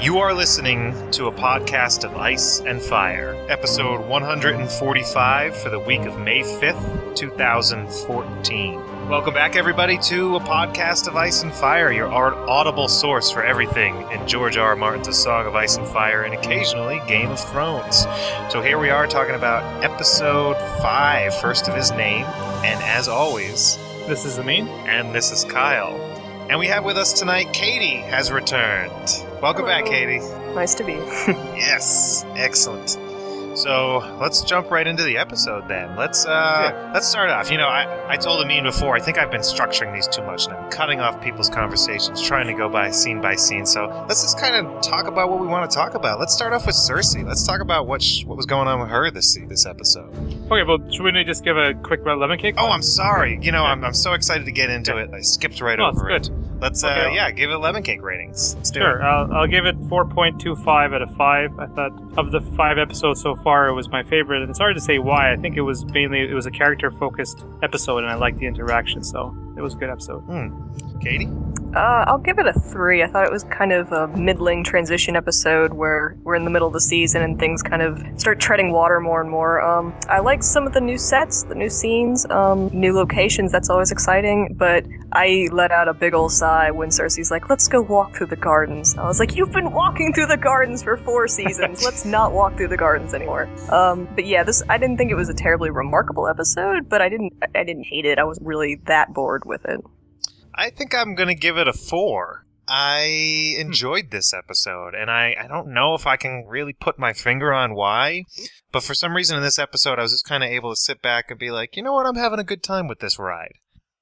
You are listening to a podcast of Ice and Fire, episode 145 for the week of May 5th, 2014. Welcome back, everybody, to a podcast of Ice and Fire, your audible source for everything in George R. R. Martin's A Song of Ice and Fire and occasionally Game of Thrones. So here we are talking about episode 5, first of his name, and as always, This is Amin. and this is Kyle. And we have with us tonight Katie has returned. Welcome back, Katie. Nice to be. Yes, excellent. So let's jump right into the episode then. Let's uh let's start off. You know, I, I told Amin before, I think I've been structuring these too much and I'm cutting off people's conversations, trying to go by scene by scene. So let's just kind of talk about what we want to talk about. Let's start off with Cersei. Let's talk about what sh- what was going on with her this se- this episode. Okay, well, should we just give a quick red lemon cake? Oh, I'm sorry. You know, I'm, I'm so excited to get into it. I skipped right Oh, it's over good. Let's uh Okay. yeah, give it lemon cake ratings. Let's do Sure, it. I'll, I'll give it 4.25 out of 5. I thought of the five episodes so far, it was my favorite, and it's hard to say why. I think it was mainly it was a character focused episode, and I liked the interaction, so it was a good episode. Katie? Uh, I'll give it a three. I thought it was kind of a middling transition episode where we're in the middle of the season and things kind of start treading water more and more. Um, I like some of the new sets, the new scenes, um, new locations. That's always exciting. But I let out a big ol' sigh when Cersei's like, "Let's go walk through the gardens." I was like, "You've been walking through the gardens for four seasons. Let's not walk through the gardens anymore." Um, but yeah, this I didn't think it was a terribly remarkable episode, but I didn't I didn't hate it. I wasn't really that bored with it. I think I'm going to give it a four. I Hmm. enjoyed this episode, and I, I don't know if I can really put my finger on why, but for some reason in this episode, I was just kind of able to sit back and be like, you know what, I'm having a good time with this ride.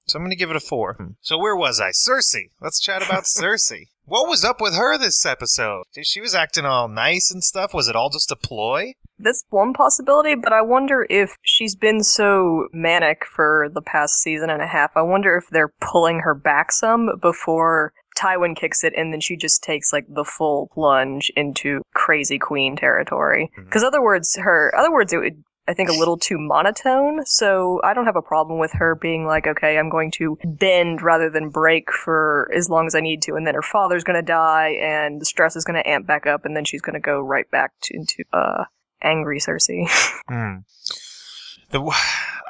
So I'm going to give it a four. So where was I? Cersei. Let's chat about Cersei. What was up with her this episode? Did she was acting all nice and stuff. Was it all just a ploy? That's one possibility, but I wonder if she's been so manic for the past season and a half. I wonder if they're pulling her back some before Tywin kicks it and then she just takes like the full plunge into crazy queen territory. Because other words, her other words, it would. I think a little too monotone, so I don't have a problem with her being like, okay, I'm going to bend rather than break for as long as I need to, and then her father's going to die, and the stress is going to amp back up, and then she's going to go right back to, into uh, angry Cersei. Hmm. The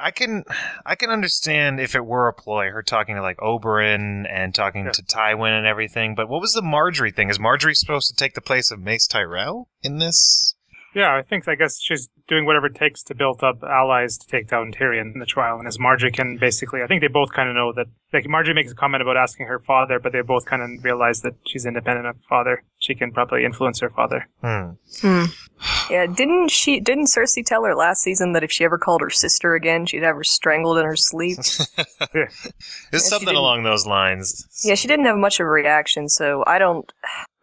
I can I can understand if it were a ploy, her talking to like Oberyn and talking Yeah. to Tywin and everything. But what was the Margaery thing? Is Margaery supposed to take the place of Mace Tyrell in this? Yeah, I think I guess she's doing whatever it takes to build up allies to take down Tyrion in the trial. And as Margaery can basically, I think they both kind of know that. Like Margaery makes a comment about asking her father, but they both kind of realize that she's independent of her father. She can probably influence her father. Hmm. Hmm. Yeah, didn't she? Didn't Cersei tell her last season that if she ever called her sister again, she'd have her strangled in her sleep? It's she something along those lines. yeah, she didn't have much of a reaction, so I don't.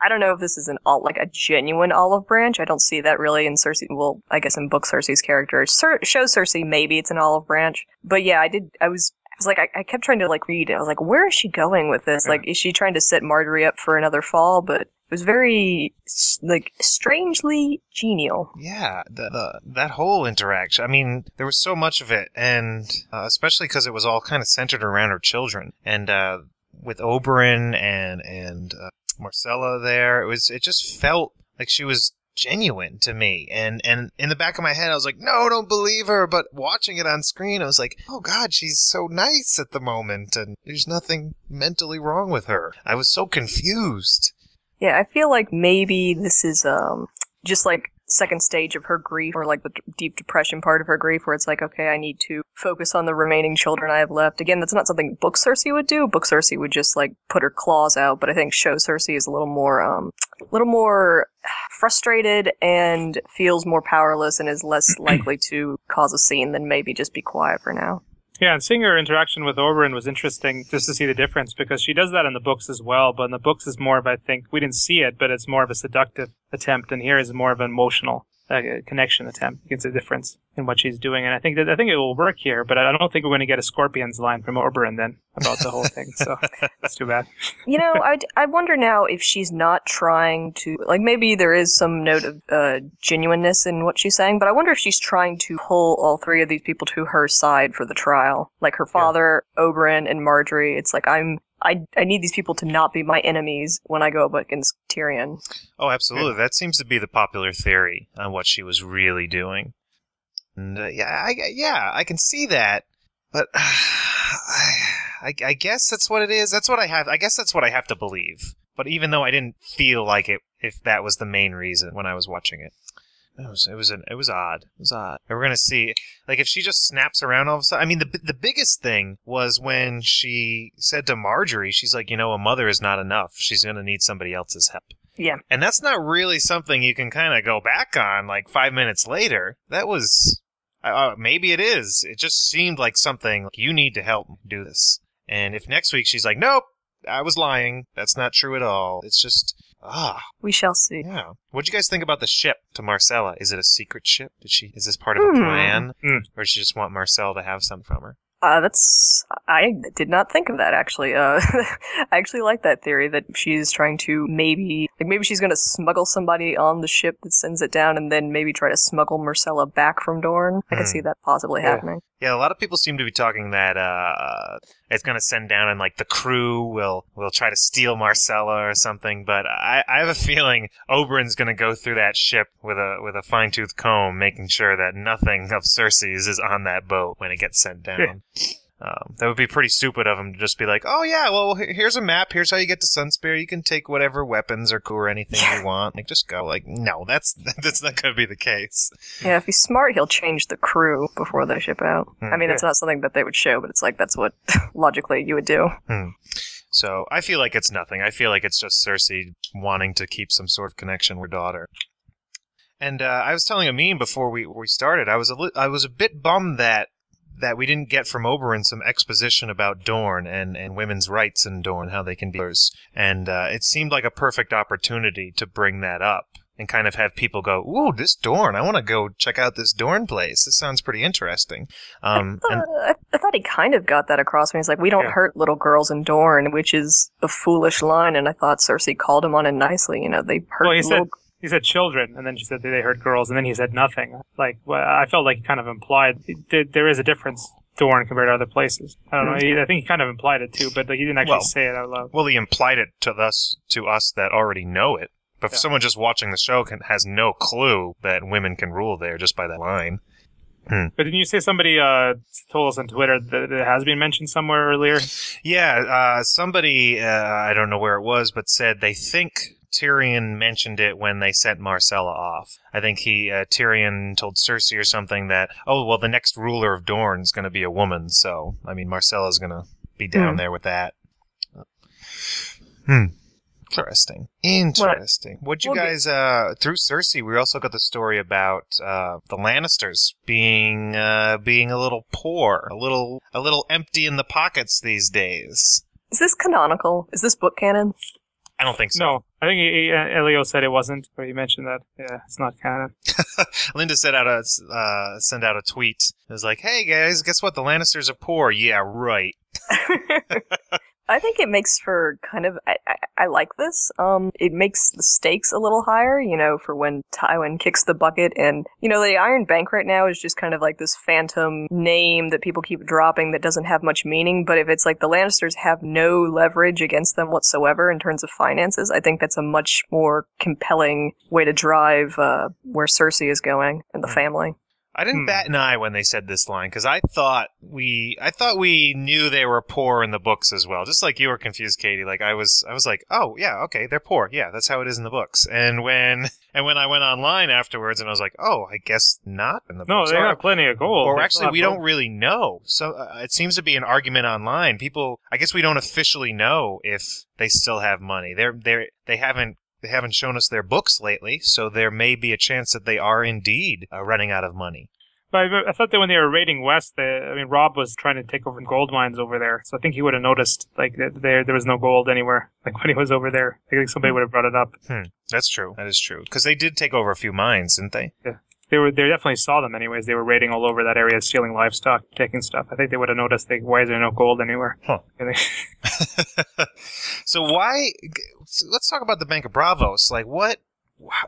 I don't know if this is an all like a genuine olive branch. I don't see that really in Cersei. Well, I guess in book Cersei's character, Cer- show Cersei maybe it's an olive branch. But yeah, I did. I was. I was like, I, I kept trying to like read. it. I was like, where is she going with this? Like, is she trying to set Margaery up for another fall? But it was very like strangely genial. Yeah, the, the, that whole interaction. I mean, there was so much of it, and uh, especially because it was all kind of centered around her children, and uh, with Oberyn and and uh, Myrcella there, it was it just felt like she was genuine to me. And and in the back of my head i was like no don't believe her. But watching it on screen i was like oh god she's so nice at the moment. And there's nothing mentally wrong with her. I was so confused. Yeah, I feel like maybe this is um just like second stage of her grief or like the d- deep depression part of her grief where it's like okay I need to focus on the remaining children I have left. Again, that's not something book Cersei would do. Book Cersei would just like put her claws out, but I think show Cersei is a little more um a little more frustrated and feels more powerless and is less likely to cause a scene than maybe just be quiet for now. Yeah, and seeing her interaction with Oberyn was interesting just to see the difference because she does that in the books as well. But in the books is more of I think we didn't see it, but it's more of a seductive attempt, and here is more of an emotional uh, connection attempt. You can see the difference in what she's doing, and I think that I think it will work here. But I don't think we're going to get a Scorpions line from Oberyn then about the whole thing. So that's too bad. You know, I, I wonder now if she's not trying to, like, maybe there is some note of uh, genuineness in what she's saying, but I wonder if she's trying to pull all three of these people to her side for the trial. Like her father, Oberyn, and Margaery. It's like, I'm, I I need these people to not be my enemies when I go up against Tyrion. Oh, absolutely. That seems to be the popular theory on what she was really doing. And uh, yeah, I, yeah, I can see that, but I, I guess that's what it is. That's what I have. I guess that's what I have to believe. But even though I didn't feel like it, if that was the main reason when I was watching it, it was it was an, it was odd. It was odd. And we're gonna see, like, if she just snaps around all of a sudden. I mean, the the biggest thing was when she said to Margaery, she's like, you know, a mother is not enough. She's gonna need somebody else's help. Yeah. And that's not really something you can kind of go back on like five minutes later. That was, uh, maybe it is. It just seemed like something like, you need to help do this. And if next week she's like, nope, I was lying. That's not true at all. It's just, ah, We shall see. yeah. What'd you guys think about the ship to Myrcella? Is it a secret ship? Did she, is this part of a Hmm. plan? Hmm. Or does she just want Marcel to have something from her? Uh, that's I did not think of that actually. Uh, I actually like that theory that she's trying to maybe like maybe she's going to smuggle somebody on the ship that sends it down, and then maybe try to smuggle Myrcella back from Dorne. I can Hmm. see that possibly Yeah. happening. Yeah, a lot of people seem to be talking that uh, it's going to send down and like the crew will will try to steal Myrcella or something. But I, I have a feeling Oberyn's going to go through that ship with a with a fine tooth comb, making sure that nothing of Cersei's is on that boat when it gets sent down. Um, that would be pretty stupid of him to just be like, "Oh yeah, well here's a map. Here's how you get to Sunspear. You can take whatever weapons or or anything you want. Like just go." Like, no, that's that's not going to be the case. Yeah, if he's smart, he'll change the crew before they ship out. Hmm. I mean, it's not something that they would show, but it's like that's what logically you would do. So I feel like it's nothing. I feel like it's just Cersei wanting to keep some sort of connection with her daughter. And uh, I was telling Amin before we we started, I was a li- I was a bit bummed that that we didn't get from Oberyn some exposition about Dorne and, and women's rights in Dorne, how they can be. And uh, it seemed like a perfect opportunity to bring that up and kind of have people go, "Ooh, this Dorne! I want to go check out this Dorne place. This sounds pretty interesting." Um, and Uh, I, I thought he kind of got that across when he's like, "We don't Yeah. hurt little girls in Dorne," which is a foolish line, and I thought Cersei called him on it nicely. You know, they hurt Well, little. said he said children, and then she said they heard girls, and then he said nothing. Like well, I felt like he kind of implied there is a difference Dorne compared to other places. I don't know. He, I think he kind of implied it too, but like, he didn't actually Well, say it out loud. Well, he implied it to us to us that already know it. But Yeah. someone just watching the show can, has no clue that women can rule there just by that line. But didn't you say somebody uh, told us on Twitter that it has been mentioned somewhere earlier? Yeah, uh, somebody uh, I don't know where it was, but said they think Tyrion mentioned it when they sent Myrcella off. I think he uh, Tyrion told Cersei or something that oh well the next ruler of Dorne is going to be a woman, so I mean Myrcella's going to be down Hmm. there with that. Hmm. Interesting. Interesting. What'd you We'll guys uh through Cersei we also got the story about uh the Lannisters being uh being a little poor, a little a little empty in the pockets these days. Is this canonical? Is this book canon? I don't think so. No, I think he, uh, Elio said it wasn't, but he mentioned that. Yeah, it's not canon. Linda sent out a uh, sent out a tweet. It was like, "Hey guys, guess what? The Lannisters are poor." Yeah, right. I think it makes for kind of I, I, I like this. Um, it makes the stakes a little higher, you know, for when Tywin kicks the bucket, and you know, the Iron Bank right now is just kind of like this phantom name that people keep dropping that doesn't have much meaning. But if it's like the Lannisters have no leverage against them whatsoever in terms of finances, I think that's a much more compelling way to drive uh, where Cersei is going and the Hmm. family. I didn't Hmm. bat an eye when they said this line because I thought we I thought we knew they were poor in the books as well. Just like you were confused, Katie. Like I was I was like, oh yeah, okay, they're poor. Yeah, that's how it is in the books. And when and when I went online afterwards and I was like, oh, I guess not in the No, books. they Or- have plenty of gold. or They actually we don't really know so uh, it seems to be an argument online people i guess we don't officially know if they still have money they're they're they haven't they haven't shown us their books lately so there may be a chance that they are indeed uh, running out of money. But I, I thought that when they were raiding West, they, I mean, Robb was trying to take over gold mines over there, so I think he would have noticed like that there there was no gold anywhere. Like when he was over there, I think somebody would have brought it up. that's true. That is true. Because they did take over a few mines didn't they They were they definitely saw them anyways. They were raiding all over that area, stealing livestock, taking stuff. I think they would have noticed. Like, why is there no gold anywhere? Huh. So why let's talk about the bank of Braavos like what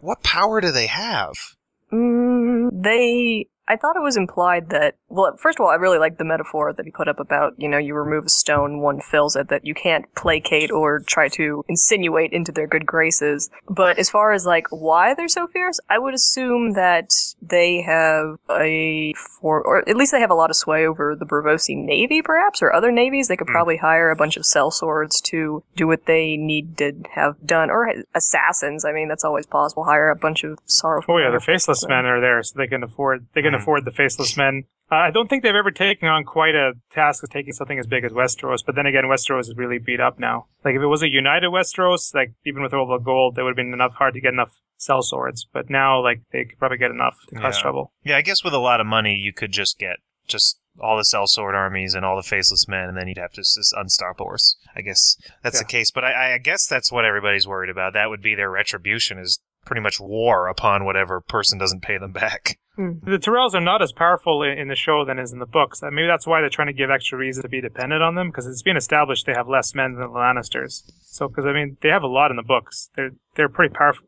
what power do they have Mm, they I thought it was implied that, well, first of all, I really like the metaphor that he put up about, you know, you remove a stone, one fills it, that you can't placate or try to insinuate into their good graces. But as far as, like, why they're so fierce, I would assume that they have a, for, or at least they have a lot of sway over the Braavosi Navy, perhaps, or other navies. They could Hmm. probably hire a bunch of sellswords to do what they need to have done, or assassins. I mean, that's always possible. Hire a bunch of sorrowful. Oh yeah, the faceless men are there, so they can afford they can. Afford the faceless men. Uh, I don't think they've ever taken on quite a task of taking something as big as Westeros. But then again, Westeros is really beat up now. Like if it was a united Westeros, like even with all the gold, there would have been enough hard to get enough sell swords. But now, like they could probably get enough to cause Yeah. trouble. Yeah, I guess with a lot of money, you could just get just all the sellsword armies and all the faceless men, and then you'd have to just unstop horse. I guess that's Yeah. the case. But I, I guess that's what everybody's worried about. That would be their retribution is pretty much war upon whatever person doesn't pay them back. The Tyrells are not as powerful in, in the show than is in the books. Uh, Maybe that's why they're trying to give extra reason to be dependent on them because it's been established they have less men than the Lannisters. So, because I mean, they have a lot in the books. They're they're pretty powerful.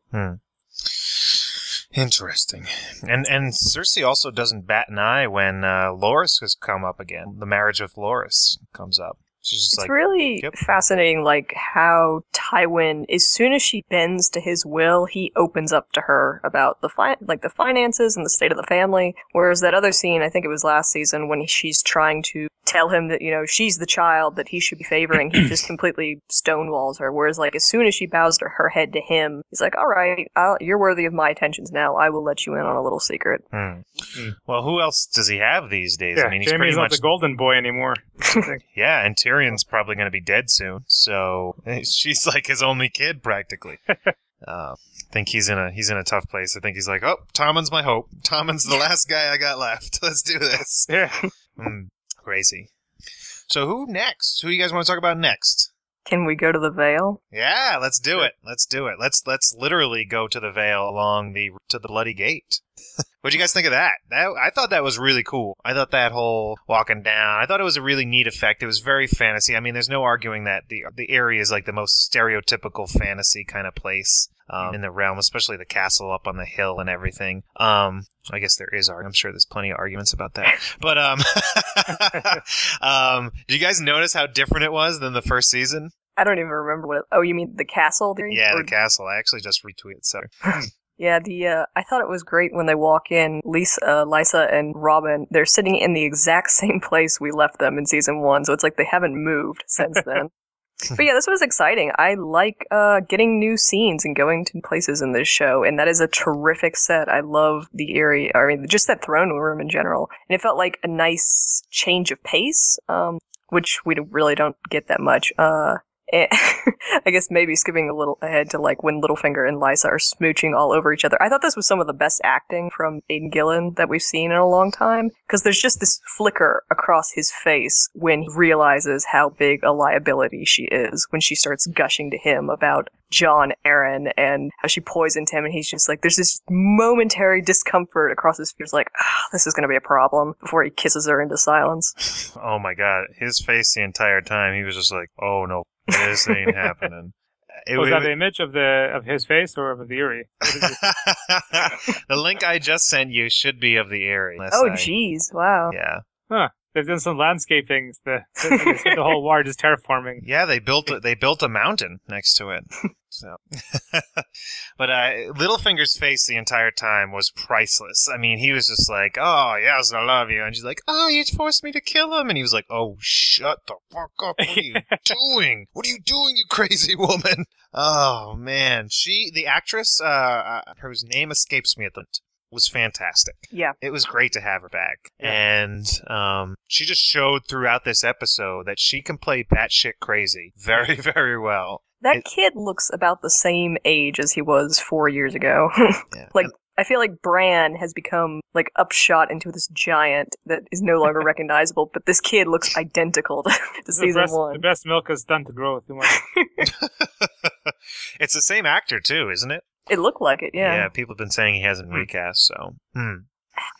Interesting. And and Cersei also doesn't bat an eye when uh, Loras has come up again. The marriage of Loras comes up. She's just It's like, really Yep. fascinating, like how Tywin, as soon as she bends to his will, he opens up to her about the fi- like the finances and the state of the family. Whereas that other scene, I think it was last season, when she's trying to tell him that you know she's the child that he should be favoring, he just completely stonewalls her. Whereas like as soon as she bows to her head to him, he's like, "All right, I'll, you're worthy of my attentions now. I will let you in on a little secret." hmm. Well, who else does he have these days? Yeah, I mean, he's Jaime's pretty not much the golden boy anymore. Yeah, and Tyrion's probably going to be dead soon, so she's like his only kid practically. uh, I think he's in a he's in a tough place. I think he's like, oh, Tommen's my hope. Tommen's the last guy I got left. Let's do this. yeah. Mm, crazy. So who next? Who do you guys want to talk about next? Can we go to the Vale? Yeah, let's do it. Let's do it. Let's let's literally go to the Vale along the to the Bloody Gate. What'd you guys think of that? That I thought that was really cool. I thought that whole walking down. I thought it was a really neat effect. It was very fantasy. I mean, there's no arguing that the the area is like the most stereotypical fantasy kind of place. Um, in the realm, especially the castle up on the hill and everything. Um, I guess there is. ar- I'm sure there's plenty of arguments about that. But um, um, did you guys notice how different it was than the first season? I don't even remember what. It, oh, you mean the castle? Yeah, Or- the castle. I actually just retweeted. So Yeah, the uh, I thought it was great when they walk in. Lysa, uh, Lysa, and Robin. They're sitting in the exact same place we left them in season one, so it's like they haven't moved since then. but yeah, this was exciting. I like uh, getting new scenes and going to places in this show, and that is a terrific set. I love the area. I mean, just that throne room in general, and it felt like a nice change of pace, um, which we really don't get that much. Uh, I guess maybe skipping a little ahead to like when Littlefinger and Lysa are smooching all over each other. I thought this was some of the best acting from Aidan Gillen that we've seen in a long time because there's just this flicker across his face when he realizes how big a liability she is when she starts gushing to him about Jon Arryn and how she poisoned him and he's just like there's this momentary discomfort across his face like ah, this is going to be a problem before he kisses her into silence. Oh my god, his face the entire time, he was just like, "Oh no, this ain't happening." It Was wa- that the image of the of his face or of the Eyrie? What is it? the link I just sent you should be of the area. unless Oh I- jeez, wow. Yeah, They've done some landscaping. The, the, the whole ward is terraforming. yeah. They built a, they built a mountain next to it. So, but uh, Littlefinger's face the entire time was priceless. I mean, he was just like, "Oh yes, I love you," and she's like, "Oh, you forced me to kill him," and he was like, "Oh, shut the fuck up! What are you doing? What are you doing, you crazy woman?" Oh man, she, the actress, uh, uh whose name escapes me at the was fantastic. Yeah. It was great to have her back, Yeah. and um, she just showed throughout this episode that she can play batshit crazy very, very well. That It- kid looks about the same age as he was four years ago. Yeah. like, I feel like Bran has become like upshot into this giant that is no longer recognizable, but this kid looks identical to, to The season best, the one. best milk has done to grow too much. it's the same actor too, isn't it? It looked like it, yeah. Yeah, people have been saying he hasn't Hmm. recast. So, hmm.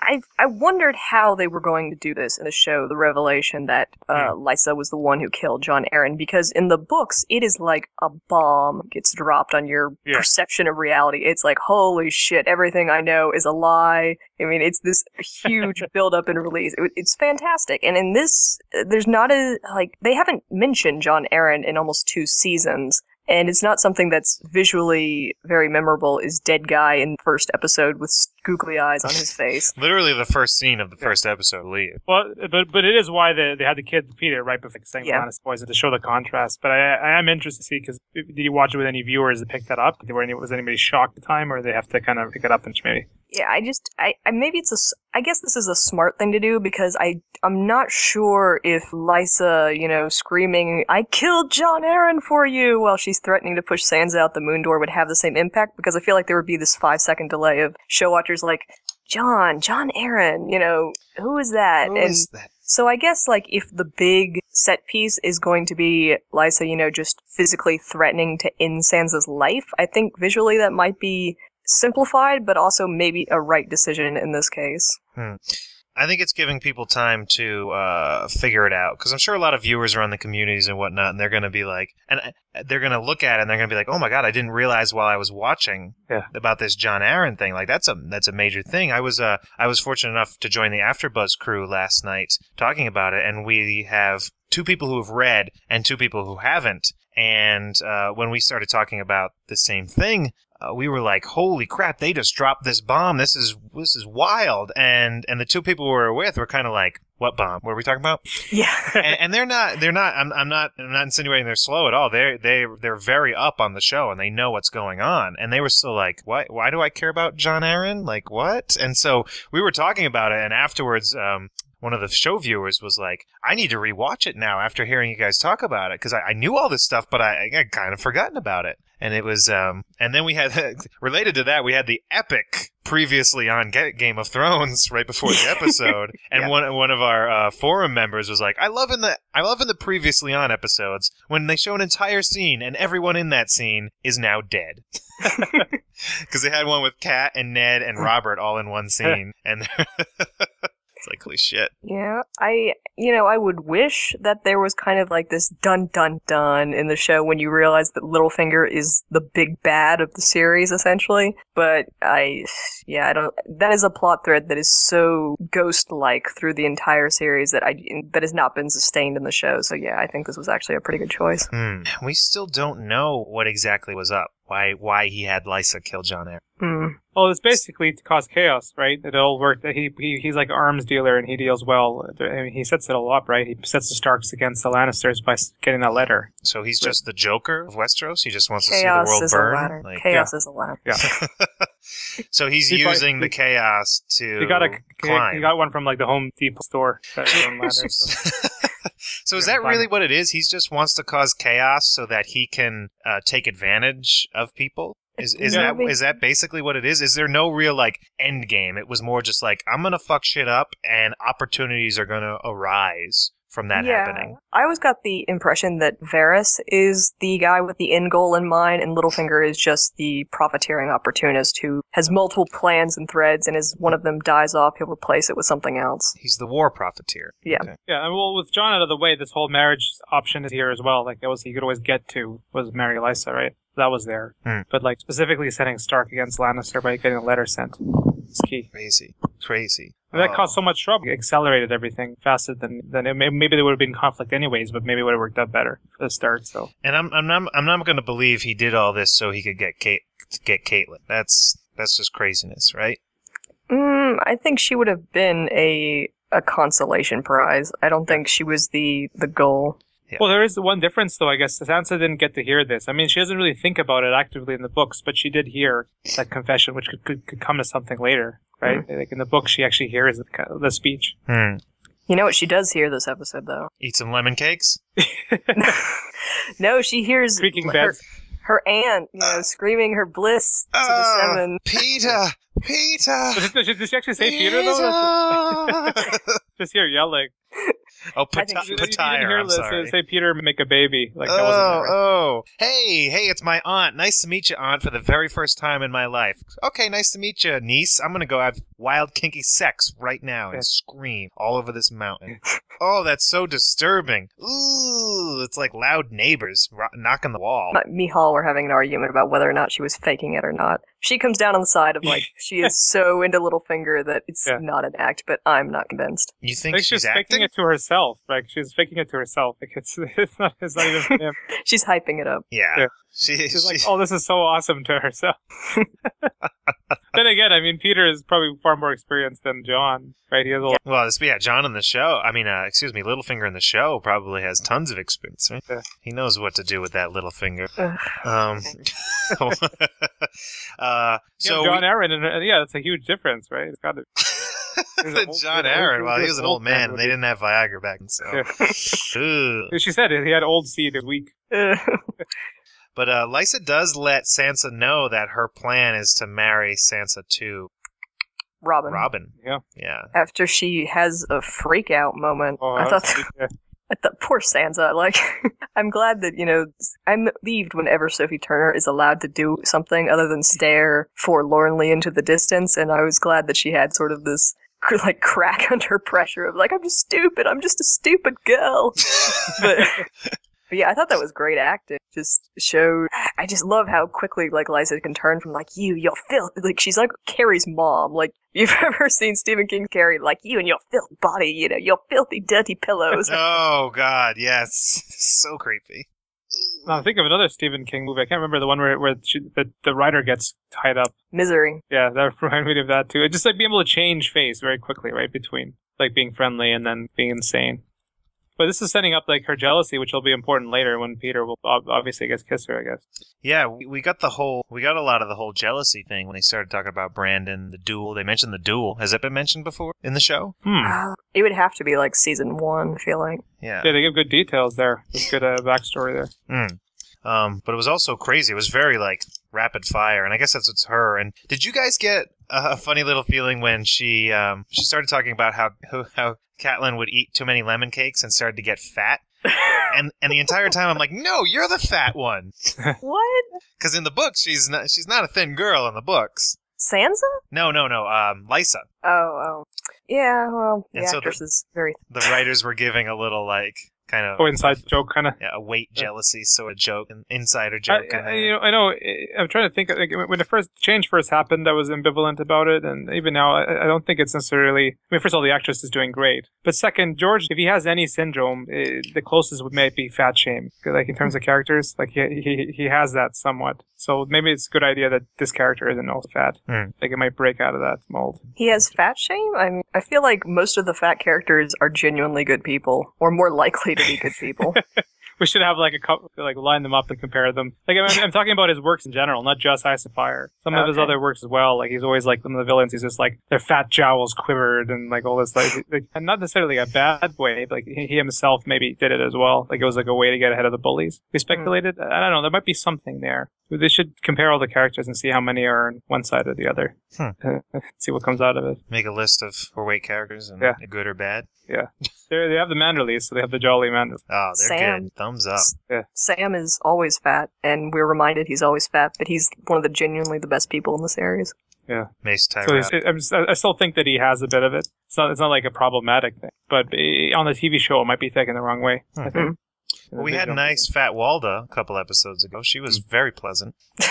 I I wondered how they were going to do this in the show, the revelation that uh, Lysa was the one who killed Jon Arryn, because in the books it is like a bomb gets dropped on your Yeah. perception of reality. It's like holy shit, everything I know is a lie. I mean, it's this huge build up and release. It, it's fantastic, and in this, uh, there's not a like they haven't mentioned Jon Arryn in almost two seasons. And it's not something that's visually very memorable. Is dead guy in the first episode with googly eyes on his face. Literally the first scene of the first episode, Lee. Well, but but it is why they, they had the kid defeat it right before saying Yeah. yeah. poison to show the contrast. But I, I am interested to see because did you watch it with any viewers that picked that up? Were any, was anybody shocked at the time, or they have to kind of pick it up and maybe? Yeah, I just, I, I maybe it's a, I guess this is a smart thing to do because I, I'm not sure if Lysa, you know, screaming, I killed Jon Arryn for you while she's threatening to push Sansa out the moon door would have the same impact because I feel like there would be this five second delay of show watchers like, John, Jon Arryn, you know, who is that? Who and is that? so I guess like if the big set piece is going to be Lysa, you know, just physically threatening to end Sansa's life, I think visually that might be simplified, but also maybe a right decision in this case. I think it's giving people time to uh, figure it out because I'm sure a lot of viewers are on the communities and whatnot, and they're going to be like, and uh, they're going to look at it and they're going to be like, "Oh my god, I didn't realize while I was watching Yeah. about this Jon Arryn thing. Like that's a that's a major thing." I was uh I was fortunate enough to join the AfterBuzz crew last night talking about it, and we have two people who have read and two people who haven't. And uh, when we started talking about the same thing, uh, we were like, "Holy crap! They just dropped this bomb. This is this is wild." And and the two people we were with were kind of like, "What bomb? What are we talking about?" Yeah. and, and they're not they're not I'm, I'm not I'm not insinuating they're slow at all. They they they're very up on the show and they know what's going on. And they were still like, "Why why do I care about Jon Arryn? Like what?" And so we were talking about it and afterwards um one of the show viewers was like, "I need to rewatch it now after hearing you guys talk about it because I, I knew all this stuff, but I, I kind of forgotten about it." And it was, um, and then we had related to that, we had the epic previously on Ga- Game of Thrones right before the episode, and Yeah. one one of our uh, forum members was like, "I love in the I love in the previously on episodes when they show an entire scene and everyone in that scene is now dead." Because they had one with Kat and Ned and Robert all in one scene, and it's like, holy shit. Yeah, I, you know, I would wish that there was kind of like this dun dun dun in the show when you realize that Littlefinger is the big bad of the series, essentially. But I, yeah, I don't. That is a plot thread that is so ghost-like through the entire series that I that has not been sustained in the show. So yeah, I think this was actually a pretty good choice. Hmm. We still don't know what exactly was up. Why why he had Lysa kill Jon Arryn. Hmm. Well, it's basically to cause chaos, right? It all worked. He, he he's like an arms dealer, and he deals well. I mean, he sets it all up, right? He sets the Starks against the Lannisters by getting that letter. So he's just the Joker of Westeros. He just wants to see the Chaos world is a burn. ladder. Like, Chaos is a ladder. Yeah, so he's He probably- using the chaos to he got a climb. he got one from like the Home Depot store. that was on ladders, so- so is that really what it is? He just wants to cause chaos so that he can uh, take advantage of people. Is is Yeah. that is that basically what it is? Is there no real like end game? It was more just like I'm gonna fuck shit up and opportunities are gonna arise from that yeah, happening. I always got the impression that Varys is the guy with the end goal in mind, and Littlefinger is just the profiteering opportunist who has multiple plans and threads, and as one of them dies off, he'll replace it with something else. He's the war profiteer. Yeah. Okay. Yeah, and well, with Jon out of the way, this whole marriage option is here as well. Like that was he could always get to was marry Lysa, right? That was there, Hmm. but like specifically setting Stark against Lannister by getting a letter sent is key. Crazy, crazy. That Oh. caused so much trouble, it accelerated everything faster than than it, may- maybe there would have been conflict anyways, but maybe it would have worked out better for the start. So And I'm I'm not I'm not going to believe he did all this so he could get Kate get Catelyn. That's that's just craziness, right? Mm, I think she would have been a a consolation prize. I don't think she was the the goal. Yeah. Well, there is one difference, though. I guess Sansa didn't get to hear this. I mean, she doesn't really think about it actively in the books, but she did hear that confession, which could, could, could come to something later, right? Like in the book, she actually hears the, the speech. Hmm. You know what she does hear this episode though? Eat some lemon cakes. no, she hears Creaking her, beds. her aunt, you know, screaming her bliss to the Ah, seven. Petyr, Petyr. Did, did, did she actually say Petyr, though? Just hear yelling. Oh, I think You didn't hear I'm Liz sorry. say Petyr make a baby. Like that oh, wasn't there. oh, hey, hey, it's my aunt. Nice to meet you, aunt, for the very first time in my life. Okay, nice to meet you, niece. I'm gonna go have wild, kinky sex right now and Yeah. scream all over this mountain. oh, that's so disturbing. Ooh, it's like loud neighbors ro- knocking the wall. My- me Hall were having an argument about whether or not she was faking it or not. She comes down on the side of like she is so into Littlefinger that it's Yeah. not an act, but I'm not convinced. You think think she's she's faking acting? it to herself. Like she's faking it to herself. Like it's it's not it's not even him. She's hyping it up. Yeah. Yeah. She, She's like, oh, this is so awesome to herself. then again, I mean, Petyr is probably far more experienced than Jon, right? He has a lot. Well, this, yeah, Jon in the show. I mean, uh, excuse me, Littlefinger in the show probably has tons of experience. Right? Yeah. He knows what to do with that little finger. Um, uh, so Jon we- Arryn, and uh, yeah, that's a huge difference, right? It's got to. There's a whole- Jon there's Arryn. Well, he was an old man, and they didn't have Viagra back then. So, Yeah. She said it. He had old seed. It was weak. But uh, Lysa does let Sansa know that her plan is to marry Sansa to Robin. Robin. Yeah. Yeah. After she has a freak out moment, Oh, I thought yeah. I thought poor Sansa. Like, I'm glad that you know I'm relieved whenever Sophie Turner is allowed to do something other than stare forlornly into the distance, and I was glad that she had sort of this like crack under pressure of like I'm just stupid. I'm just a stupid girl. but, but yeah, I thought that was great acting. Just showed. I just love how quickly like Lysa can turn from like you, you're filth. Like she's like Carrie's mom. Like you've ever seen Stephen King Carrie like you and your filthy body. You know your filthy, dirty pillows. oh God, yes, so creepy. Now, I think of another Stephen King movie. I can't remember the one where where she, the the writer gets tied up. Misery. Yeah, that reminded me of that too. It's just like being able to change face very quickly, right? Between like being friendly and then being insane. But this is setting up like her jealousy, which will be important later when Petyr will ob- obviously gets kiss her. I guess. Yeah, we, we got the whole, we got a lot of the whole jealousy thing when they started talking about Brandon, the duel. They mentioned the duel. Has it been mentioned before in the show? Hmm. Uh, it would have to be like season one. I feel like. Yeah. Yeah, they give good details there. There's good uh, backstory there. Mm. Um, but it was also crazy. It was very like rapid fire, and I guess that's what's her. And did you guys get a, a funny little feeling when she um, she started talking about how how Catelyn would eat too many lemon cakes and started to get fat? and and the entire time I'm like, no, you're the fat one, What? because in the books she's not she's not a thin girl in the books. Sansa? No, no, no. Um, Lysa. Oh, oh. Yeah, well, the And so the- actress is very. The writers were giving a little like kind of Oh, inside joke kind of. yeah, a weight jealousy, so a joke, an insider I, joke. in I- you know, I know. eh, I'm trying to think. Like, when the first change first happened, I was ambivalent about it, and even now, I, I don't think it's necessarily. I mean, first of all, the actress is doing great, but second, George, if he has any syndrome, eh, the closest would maybe be fat shame. Like in terms of characters, like he he he has that somewhat. So maybe it's a good idea that this character isn't also fat. Hmm. Like it might break out of that mold. He has fat shame? I mean, I feel like most of the fat characters are genuinely good people, or more likely to be good people. We should have like a couple, like line them up and compare them. Like I'm, I'm talking about his works in general, not just Ice and Fire. Some of his other works as well. Like he's always like some of the villains. He's just like their fat jowls quivered and like all this like, like and not necessarily a bad way. But like he he himself maybe did it as well. Like it was like a way to get ahead of the bullies. We speculated. I don't know. There might be something there. They should compare all the characters and see how many are on one side or the other. Hmm. see what comes out of it. Make a list of overweight characters and Yeah. good or bad. They they have the Manderleys, so they have the Jolly Manderleys. Oh, they're Sam. good. Thumbs up. Sam is always fat, and we're reminded he's always fat, but he's one of the genuinely the best people in the series. Yeah. Mace So Tyrell. it's- it, I'm I still think that he has a bit of it. It's not. It's not like a problematic thing, but eh, on the TV show, it might be taken the wrong way. I Mhm. think. Well, we had nice fat Walda a couple episodes ago. She was very pleasant.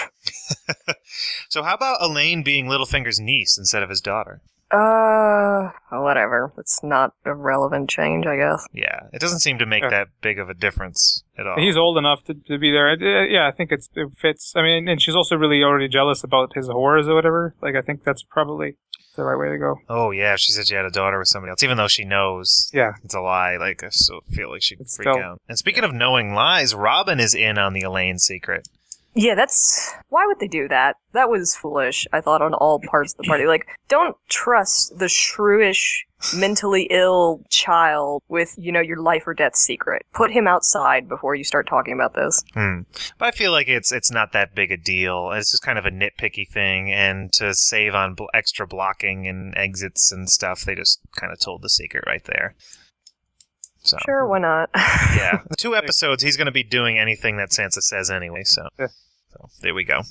so how about Alayne being Littlefinger's niece instead of his daughter? Uh, whatever. It's not a relevant change, I guess. Yeah, it doesn't seem to make Yeah. that big of a difference at all. He's old enough to, to be there. Uh, yeah, I think it's it fits. I mean, and she's also really already jealous about his horrors or whatever. Like, I think that's probably the right way to go. oh yeah, she said she had a daughter with somebody else, even though she knows Yeah. it's a lie. Like I still feel like she'd It's freak still- out. And speaking of knowing lies, Robin is in on the Alayne secret. Yeah, that's why would they do that? That was foolish. I thought on all parts of the party. Like, don't trust the shrewish, mentally ill child with you know your life or death secret. Put him outside before you start talking about this. Hmm. But I feel like it's it's not that big a deal. It's just kind of a nitpicky thing, and to save on bl- extra blocking and exits and stuff, they just kind of told the secret right there. So Sure, why not? yeah, two episodes. He's going to be doing anything that Sansa says anyway. So, Yeah. so there we go.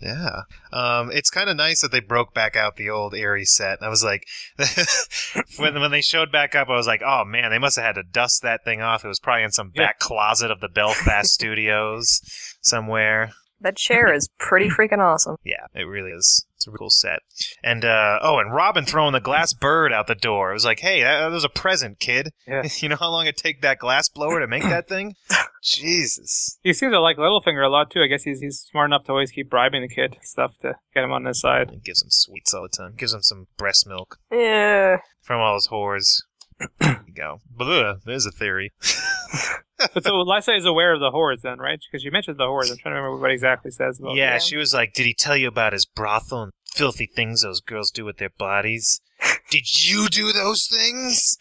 Yeah, um, it's kind of nice that they broke back out the old Eyrie set. I was like, when when they showed back up, I was like, oh man, they must have had to dust that thing off. It was probably in some Yeah. back closet of the Belfast studios somewhere. That chair is pretty freaking awesome. Yeah, it really is. It's a really cool set. And uh, oh, and Robin throwing the glass bird out the door. It was like, hey, that, that was a present, kid. Yeah. you know how long it take that glass blower to make that thing? Jesus. He seems to like Littlefinger a lot too. I guess he's he's smart enough to always keep bribing the kid stuff to get him on his side. It gives him sweets all the time. Gives him some breast milk Yeah. from all his whores. There you go. Blah, there's a theory. But so Lysa is aware of the hordes then, right? Because you mentioned the hordes. I'm trying to remember what exactly says about. yeah, yeah. she was like, "Did he tell you about his brothel and filthy things those girls do with their bodies? Did you do those things?"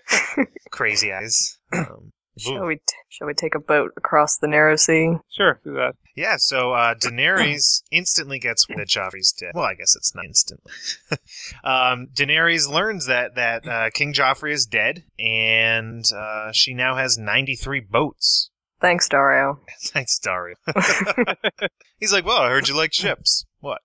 Crazy eyes. Um, Shall we? T- shall we take a boat across the narrow sea? Sure, do that. Yeah, so uh, Daenerys instantly gets that Joffrey's dead. Well, I guess it's not instantly. um, Daenerys learns that that uh, King Joffrey is dead, and uh, she now has ninety three boats. Thanks, Daario. Thanks, Daario. He's like, "Well, I heard you like ships. What?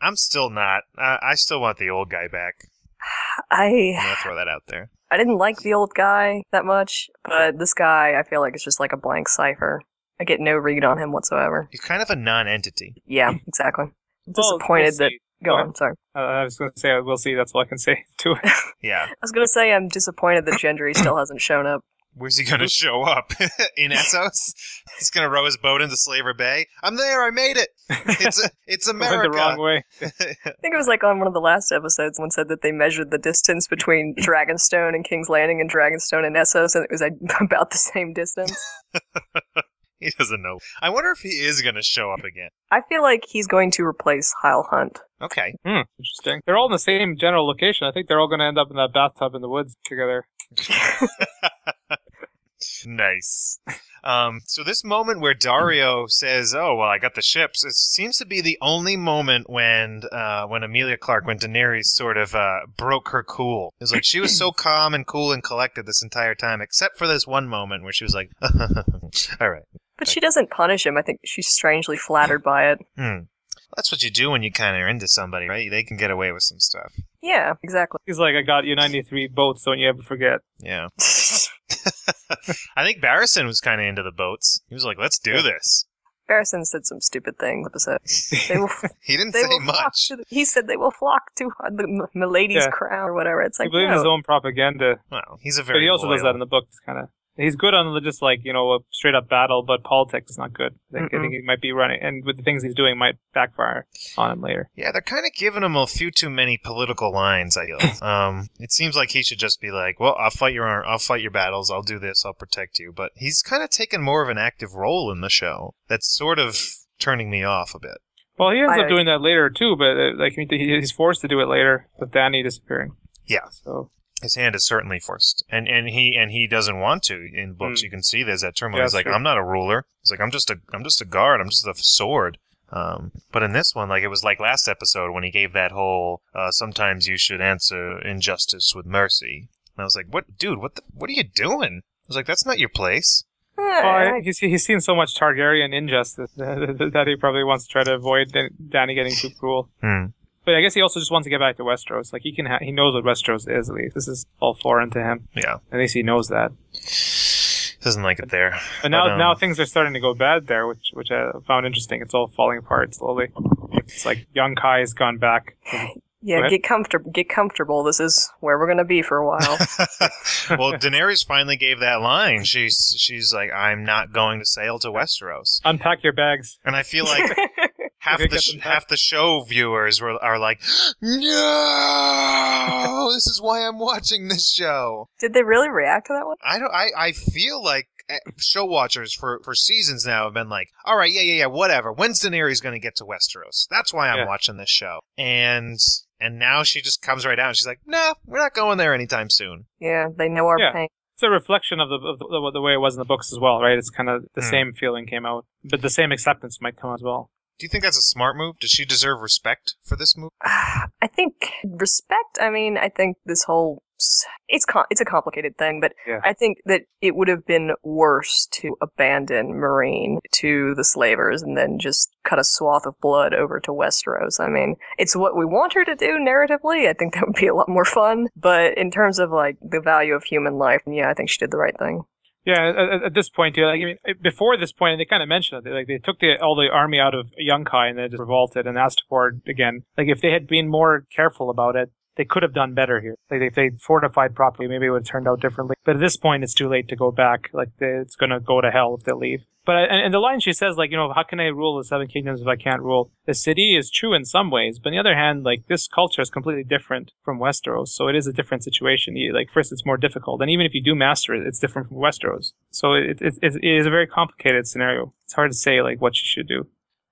I'm still not. Uh, I still want the old guy back. I I'm gonna throw that out there. I didn't like the old guy that much, but this guy I feel like it's just like a blank cipher. I get no read on him whatsoever. He's kind of a non-entity. Yeah, exactly. Well, disappointed we'll that. Go Go on. Sorry. Uh, I was going to say we'll see. That's all I can say to it. Yeah, I was gonna say I'm disappointed that Gendry still hasn't shown up. Where's he gonna show up? In Essos? He's gonna row his boat into Slaver Bay. I'm there. I made it. It's a, it's Went America. the wrong way. I think it was like on one of the last episodes. Someone said that they measured the distance between Dragonstone and King's Landing and Dragonstone and Essos, and it was like, about the same distance. He doesn't know. I wonder if he is going to show up again. I feel like he's going to replace Hyle Hunt. Okay. Hmm, interesting. They're all in the same general location. I think they're all going to end up in that bathtub in the woods together. Nice. Um, so this moment where Daario says, "Oh well, I got the ships," it seems to be the only moment when uh, when Emilia Clarke, when Daenerys sort of uh, broke her cool. It was like she was so calm and cool and collected this entire time, except for this one moment where she was like, "All right, But she doesn't punish him. I think she's strangely flattered by it. hmm." That's what you do when you kind of are into somebody, right? They can get away with some stuff. Yeah, exactly. He's like, I got you 93 boats, don't you ever forget. Yeah. I think Barristan was kind of into the boats. He was like, "Let's do Yeah. this." Barristan said some stupid things episode. They will, He didn't they say will flock much. to the, he said they will flock to uh, the M- Milady's Yeah. crown or whatever. It's He like, believes in his own propaganda. Well, he's a But very. he also does loyal- that in the book. Kind of. He's good on the just like you know a straight up battle, but politics is not good. I think, I think he might be running, and with the things he's doing, might backfire on him later. Yeah, they're kind of giving him a few too many political lines. I feel. um, it seems like he should just be like, "Well, I'll fight your, I'll fight your battles. I'll do this. I'll protect you." But he's kind of taken more of an active role in the show. That's sort of turning me off a bit. Well, he ends I- up doing that later too, but uh, like he- he's forced to do it later with Dany disappearing. Yeah. So His hand is certainly forced, and and he and he doesn't want to. In books, Mm. you can see there's that turmoil. Yeah, he's like, true. "I'm not a ruler." He's like, "I'm just a, I'm just a guard. I'm just a sword." Um, but in this one, like it was like last episode when he gave that whole uh, "sometimes you should answer injustice with mercy." And I was like, "What, dude? What the, what are you doing?" I was like, "That's not your place." Well, I- I- he's he's seen so much Targaryen injustice that he probably wants to try to avoid Dany getting too cruel. Hmm. But I guess he also just wants to get back to Westeros. Like he can, ha- he knows what Westeros is. At least this is all foreign to him. Yeah, At least he knows that. doesn't like it there. But now, um, now things are starting to go bad there, which which I found interesting. It's all falling apart slowly. It's like Yunkai has gone back. Yeah, ahead. get comfortable. Get comfortable. This is where we're gonna be for a while. well, Daenerys finally gave that line. She's she's like, "I'm not going to sail to Westeros," Unpack your bags. and I feel like half the sh- half the show viewers were are like, "No, this is why I'm watching this show." Did they really react to that one? I don't. I, I feel like eh, show watchers for for seasons now have been like, "All right, yeah, yeah, yeah, whatever. When's Daenerys going to get to Westeros? That's why I'm Yeah. watching this show." And and now she just comes right out and she's like, "No, we're not going there anytime soon." Yeah, they know our Yeah. pain. It's a reflection of the of the, the way it was in the books as well, right? It's kind of the Hmm. same feeling came out, but the same acceptance might come as well. Do you think that's a smart move? Does she deserve respect for this move? I think respect. I mean, I think this whole. it's com- it's a complicated thing, but Yeah. I think that it would have been worse to abandon Meereen to the slavers and then just cut a swath of blood over to Westeros. I mean, it's what we want her to do narratively. I think that would be a lot more fun. But in terms of like the value of human life, yeah, I think she did the right thing. Yeah, at- at, this point, too, like, I mean, before this point, they kind of mentioned it. They, like they took the all the army out of Yunkai and they just revolted and asked for again. Like if they had been more careful about it, they could have done better here. Like if they fortified properly, maybe it would have turned out differently. But at this point, it's too late to go back. Like it's going to go to hell if they leave. But and, and the line she says, like you know, how can I rule the seven kingdoms if I can't rule the city? Is true in some ways, but on the other hand, like this culture is completely different from Westeros, so it is a different situation. Like first, it's more difficult, and even if you do master it, it's different from Westeros. So it, it, it, it is a very complicated scenario. It's hard to say like what you should do.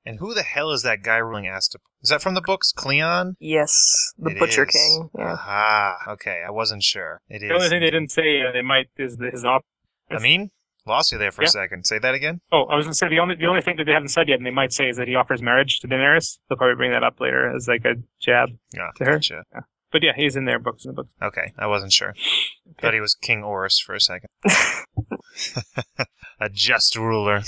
And who the hell is that guy ruling Astapor? Is that from the books, Cleon? Yes, the It Butcher is. King. Yeah. Aha. Okay, I wasn't sure. It is. The only thing they didn't say uh, they might is the, his op- I mean, lost you there for Yeah. a second. Say that again. Oh, I was gonna say the only the only thing that they haven't said yet, and they might say, is that he offers marriage to Daenerys. They'll probably bring that up later as like a jab. Yeah, To her? gotcha. But yeah, he's in their books in the books. Okay, I wasn't sure. Thought he was King Oris for a second. a just ruler.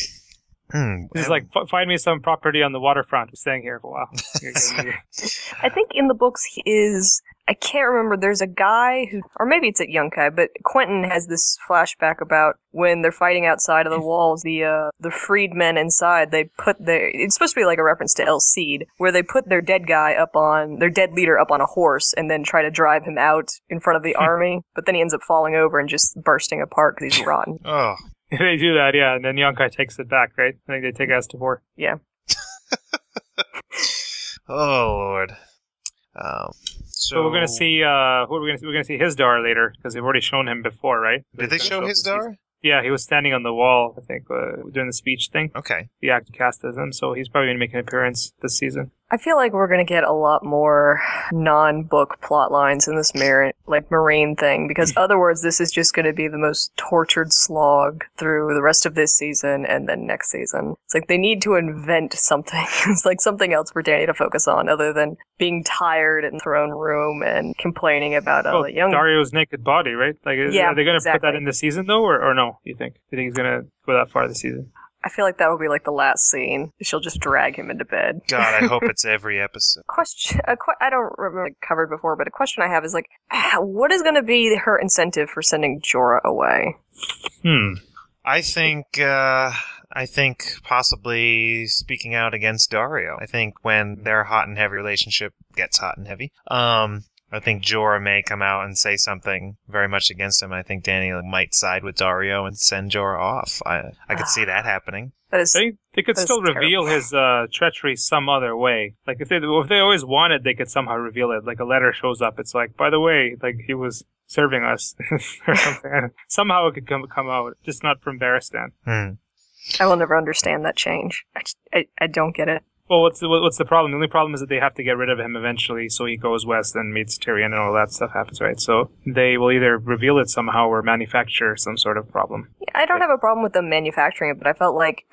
Hmm. He's like, "F- find me some property on the waterfront. I'm staying here for a while. I think in the books he is. I can't remember. There's a guy who, or maybe it's at Yunkai, but Quentyn has this flashback about when they're fighting outside of the walls. The uh, the freedmen inside they put their. It's supposed to be like a reference to El Cid, where they put their dead guy up on their dead leader up on a horse and then try to drive him out in front of the army. But then he ends up falling over and just bursting apart because he's rotten. oh, they do that, yeah, and then Yunkai takes it back, right? I think they take us to war. Yeah. oh Lord. Um. So, So we're gonna see. Uh, who are we gonna see? We're gonna see Hizdahr later because they've already shown him before, right? Did they They're show his up the door? season. Yeah, he was standing on the wall. I think uh, during the speech thing. Okay. The actor cast as him, so he's probably gonna make an appearance this season. I feel like we're gonna get a lot more non-book plot lines in this mar- like Meereen thing because otherwise this is just gonna be the most tortured slog through the rest of this season and then next season. It's like they need to invent something. it's like something else for Dany to focus on other than being tired in the throne room and complaining about oh, the young. Daario's naked body, right? Like, is, Yeah, are they gonna put that in the season though, or, or no? You think? Do you think he's gonna go that far this season? I feel like that will be like the last scene. She'll just drag him into bed. God, I hope it's every episode. question a que- I don't remember like, covered before, but a question I have is like, ah, what is going to be her incentive for sending Jorah away? Hmm. I think. uh I think possibly speaking out against Daario. I think when their hot and heavy relationship gets hot and heavy, um, I think Jorah may come out and say something very much against him. I think Dany might side with Daario and send Jorah off. I I could see that happening. That is They they could still reveal terrible. his uh, treachery some other way. Like if they if they always wanted, they could somehow reveal it. Like a letter shows up. It's like, by the way, like he was serving us or something. Somehow it could come come out, just not from Barristan. Hmm. I will never understand that change. I, I, I don't get it. Well, what's the, what's the problem? The only problem is that they have to get rid of him eventually, so he goes west and meets Tyrion and all that stuff happens, right? So they will either reveal it somehow or manufacture some sort of problem. Yeah, I don't have a problem with them manufacturing it, but I felt like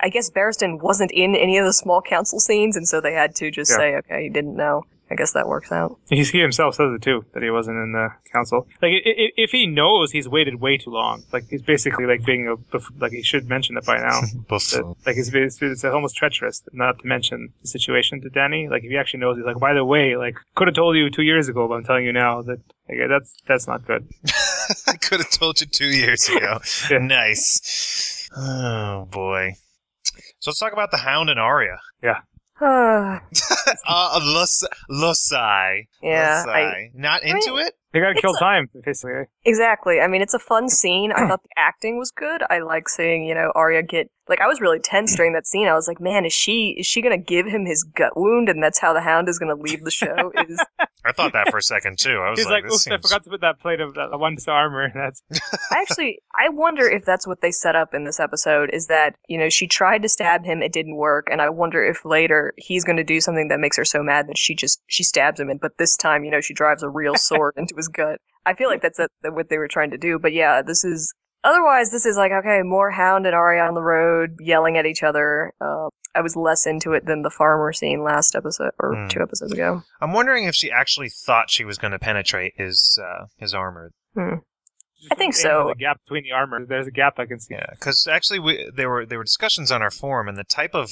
I guess Barristan wasn't in any of the small council scenes, and so they had to just Yeah. say, okay, he didn't know. I guess that works out. He's, he himself says it too that he wasn't in the council. Like i- i- if he knows, he's waited way too long. Like he's basically like being a buff- like he should mention it by now. That, like it's, it's, it's almost treacherous not to mention the situation to Dany. Like if he actually knows, he's like, by the way, like could have told you two years ago, but I'm telling you now that like, that's that's not good. I could have told you two years ago. Yeah. Nice. Oh boy. So let's talk about the Hound and Arya. yeah, Uh, Los Losai. I, Losai. Not mean, into it? They gotta kill a- time, basically. Exactly. I mean, it's a fun scene. I thought the acting was good. I like seeing, you know, Arya get like I was really tense during that scene. I was like, man, is she is she gonna give him his gut wound, and that's how the Hound is gonna leave the show? Is I thought that for a second too. I was He's like, like, this oops, I forgot to put that plate of that one armor. That's I actually I wonder if that's what they set up in this episode. Is that you know she tried to stab him, it didn't work, and I wonder if later he's gonna do something that makes her so mad that she just she stabs him, and but this time you know she drives a real sword into his gut. I feel like that's a, what they were trying to do. But yeah, this is otherwise this is like okay, more Hound and Arya on the road yelling at each other. Uh, I was less into it than the farmer scene last episode or Hmm. two episodes ago. I'm wondering if she actually thought she was going to penetrate his uh, his armor. Just I think so. The gap between the armor. There's a gap I can see. Yeah, because actually, we, there were there were discussions on our forum, and the type of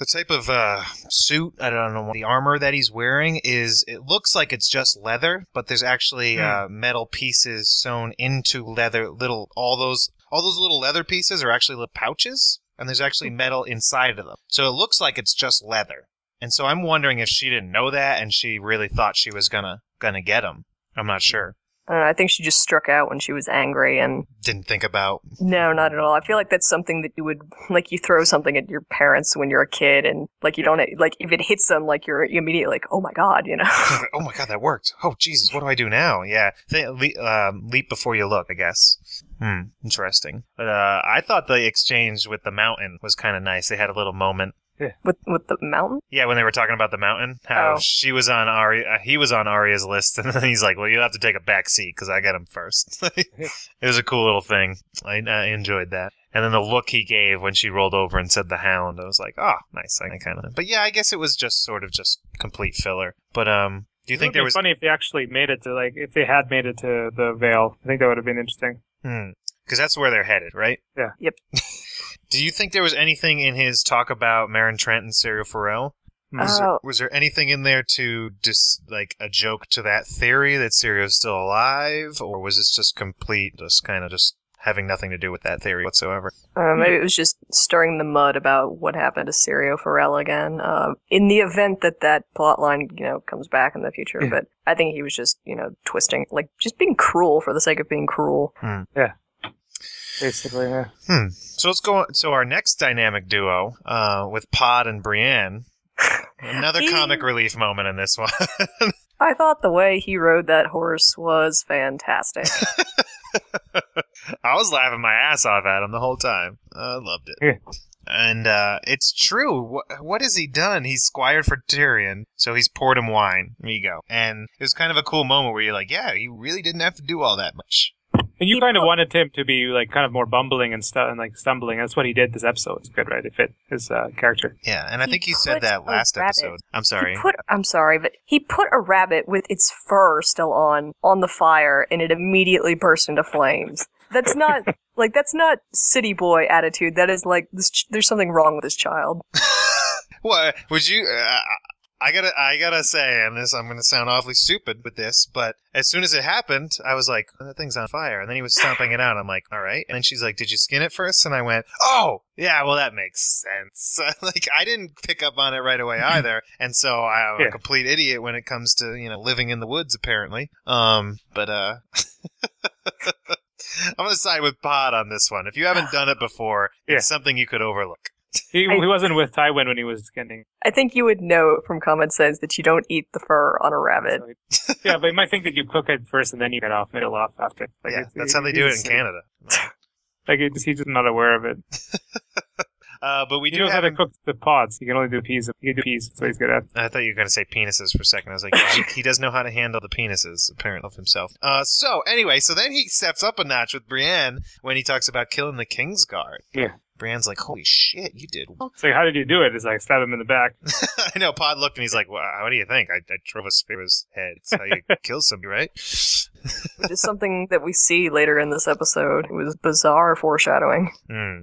the type of uh, suit I don't know the armor that he's wearing is it looks like it's just leather, but there's actually Hmm. uh, metal pieces sewn into leather. Little all those all those little leather pieces are actually little pouches, and there's actually metal inside of them. So it looks like it's just leather. And so I'm wondering if she didn't know that, and she really thought she was gonna gonna get him. I'm not sure. I don't know. I think she just struck out when she was angry, and Didn't think about no, not at all. I feel like that's something that you would like. You throw something at your parents when you're a kid, and like you don't like if it hits them, like you're immediately like, oh my god, you know. oh my god, that worked. Oh Jesus, what do I do now? Yeah, Th- le- um, leap before you look, I guess. Hmm, interesting. But uh, I thought the exchange with the mountain was kind of nice. They had a little moment. With with the mountain. Yeah, when they were talking about the mountain, how Oh. she was on Ari, uh, he was on Arya's list, and then he's like, "Well, you'll have to take a back seat because I got him first. it was a cool little thing. I, I enjoyed that. And then the look he gave when she rolled over and said the hound, I was like, "Oh, nice." I kind of, but yeah, I guess it was just sort of just complete filler. But um, do you think there be was? funny if they actually made it to like if they had made it to the Vale? I think that would have been interesting. Hmm. Because that's where they're headed, right? Yeah. Yep. Do you think there was anything in his talk about Meryn Trant and Syrio Forel? Hmm. Was, there, Oh. was there anything in there to just like a joke to that theory that Syrio's still alive, or was this just complete, just kind of just having nothing to do with that theory whatsoever? Uh, maybe it was just stirring the mud about what happened to Syrio Forel again. Um, in the event that that plotline, you know, comes back in the future, Yeah. but I think he was just, you know, twisting, like just being cruel for the sake of being cruel. Basically, yeah. Hmm. So let's go. So our next dynamic duo, uh, with Pod and Brienne. Another He- comic relief moment in this one. I thought the way he rode that horse was fantastic. I was laughing my ass off at him the whole time. I loved it. Yeah. And uh, it's true. What, what has he done? He's squired for Tyrion, so he's poured him wine. There you go. And it was kind of a cool moment where you're like, yeah, he really didn't have to do all that much. And you He kind of wanted him to be like kind of more bumbling and stu- and like stumbling. That's what he did this episode. It's good, right? It fit his uh, character. Yeah, and I He think he said that last rabbit. episode. I'm sorry. He put, I'm sorry, but he put a rabbit with its fur still on on the fire, and it immediately burst into flames. That's not like that's not city boy attitude. That is like this, ch- there's something wrong with this child. What would you? Uh, I gotta, I gotta say, and this, I'm gonna sound awfully stupid with this, but as soon as it happened, I was like, "Oh, "That thing's on fire," and then he was stomping it out. I'm like, "All right," and then she's like, "Did you skin it first? And I went, "Oh, yeah, well, that makes sense." like, I didn't pick up on it right away either, and so I'm Yeah. a complete idiot when it comes to you know living in the woods, apparently. Um, but uh. I'm gonna side with Pod on this one. If you haven't done it before, Yeah. it's something you could overlook. He, I- he wasn't with Tywin when he was skinning. I think you would know from common sense that you don't eat the fur on a rabbit. So yeah, but you might think that you cook it first and then you get off middle off after. Like yeah, it's- that's how they do it in Canada. Like he's he's just not aware of it. Uh, but we he do knows have. how to cook the pods. He can only do peas. He can do peas. That's what he's good at. I thought you were going to say penises for a second. I was like, yeah, he, he does know how to handle the penises, apparently, of himself. Uh, so, anyway, so then he steps up a notch with Brienne when he talks about killing the King's Guard. Yeah. Brienne's like, holy shit, you did well. It's like, how did you do it? It's like stab him in the back. I know, Pod looked and he's like, well, what do you think? I, I drove a spear to his head. It's how you kill somebody, right? Which is something that we see later in this episode. It was bizarre foreshadowing. Hmm.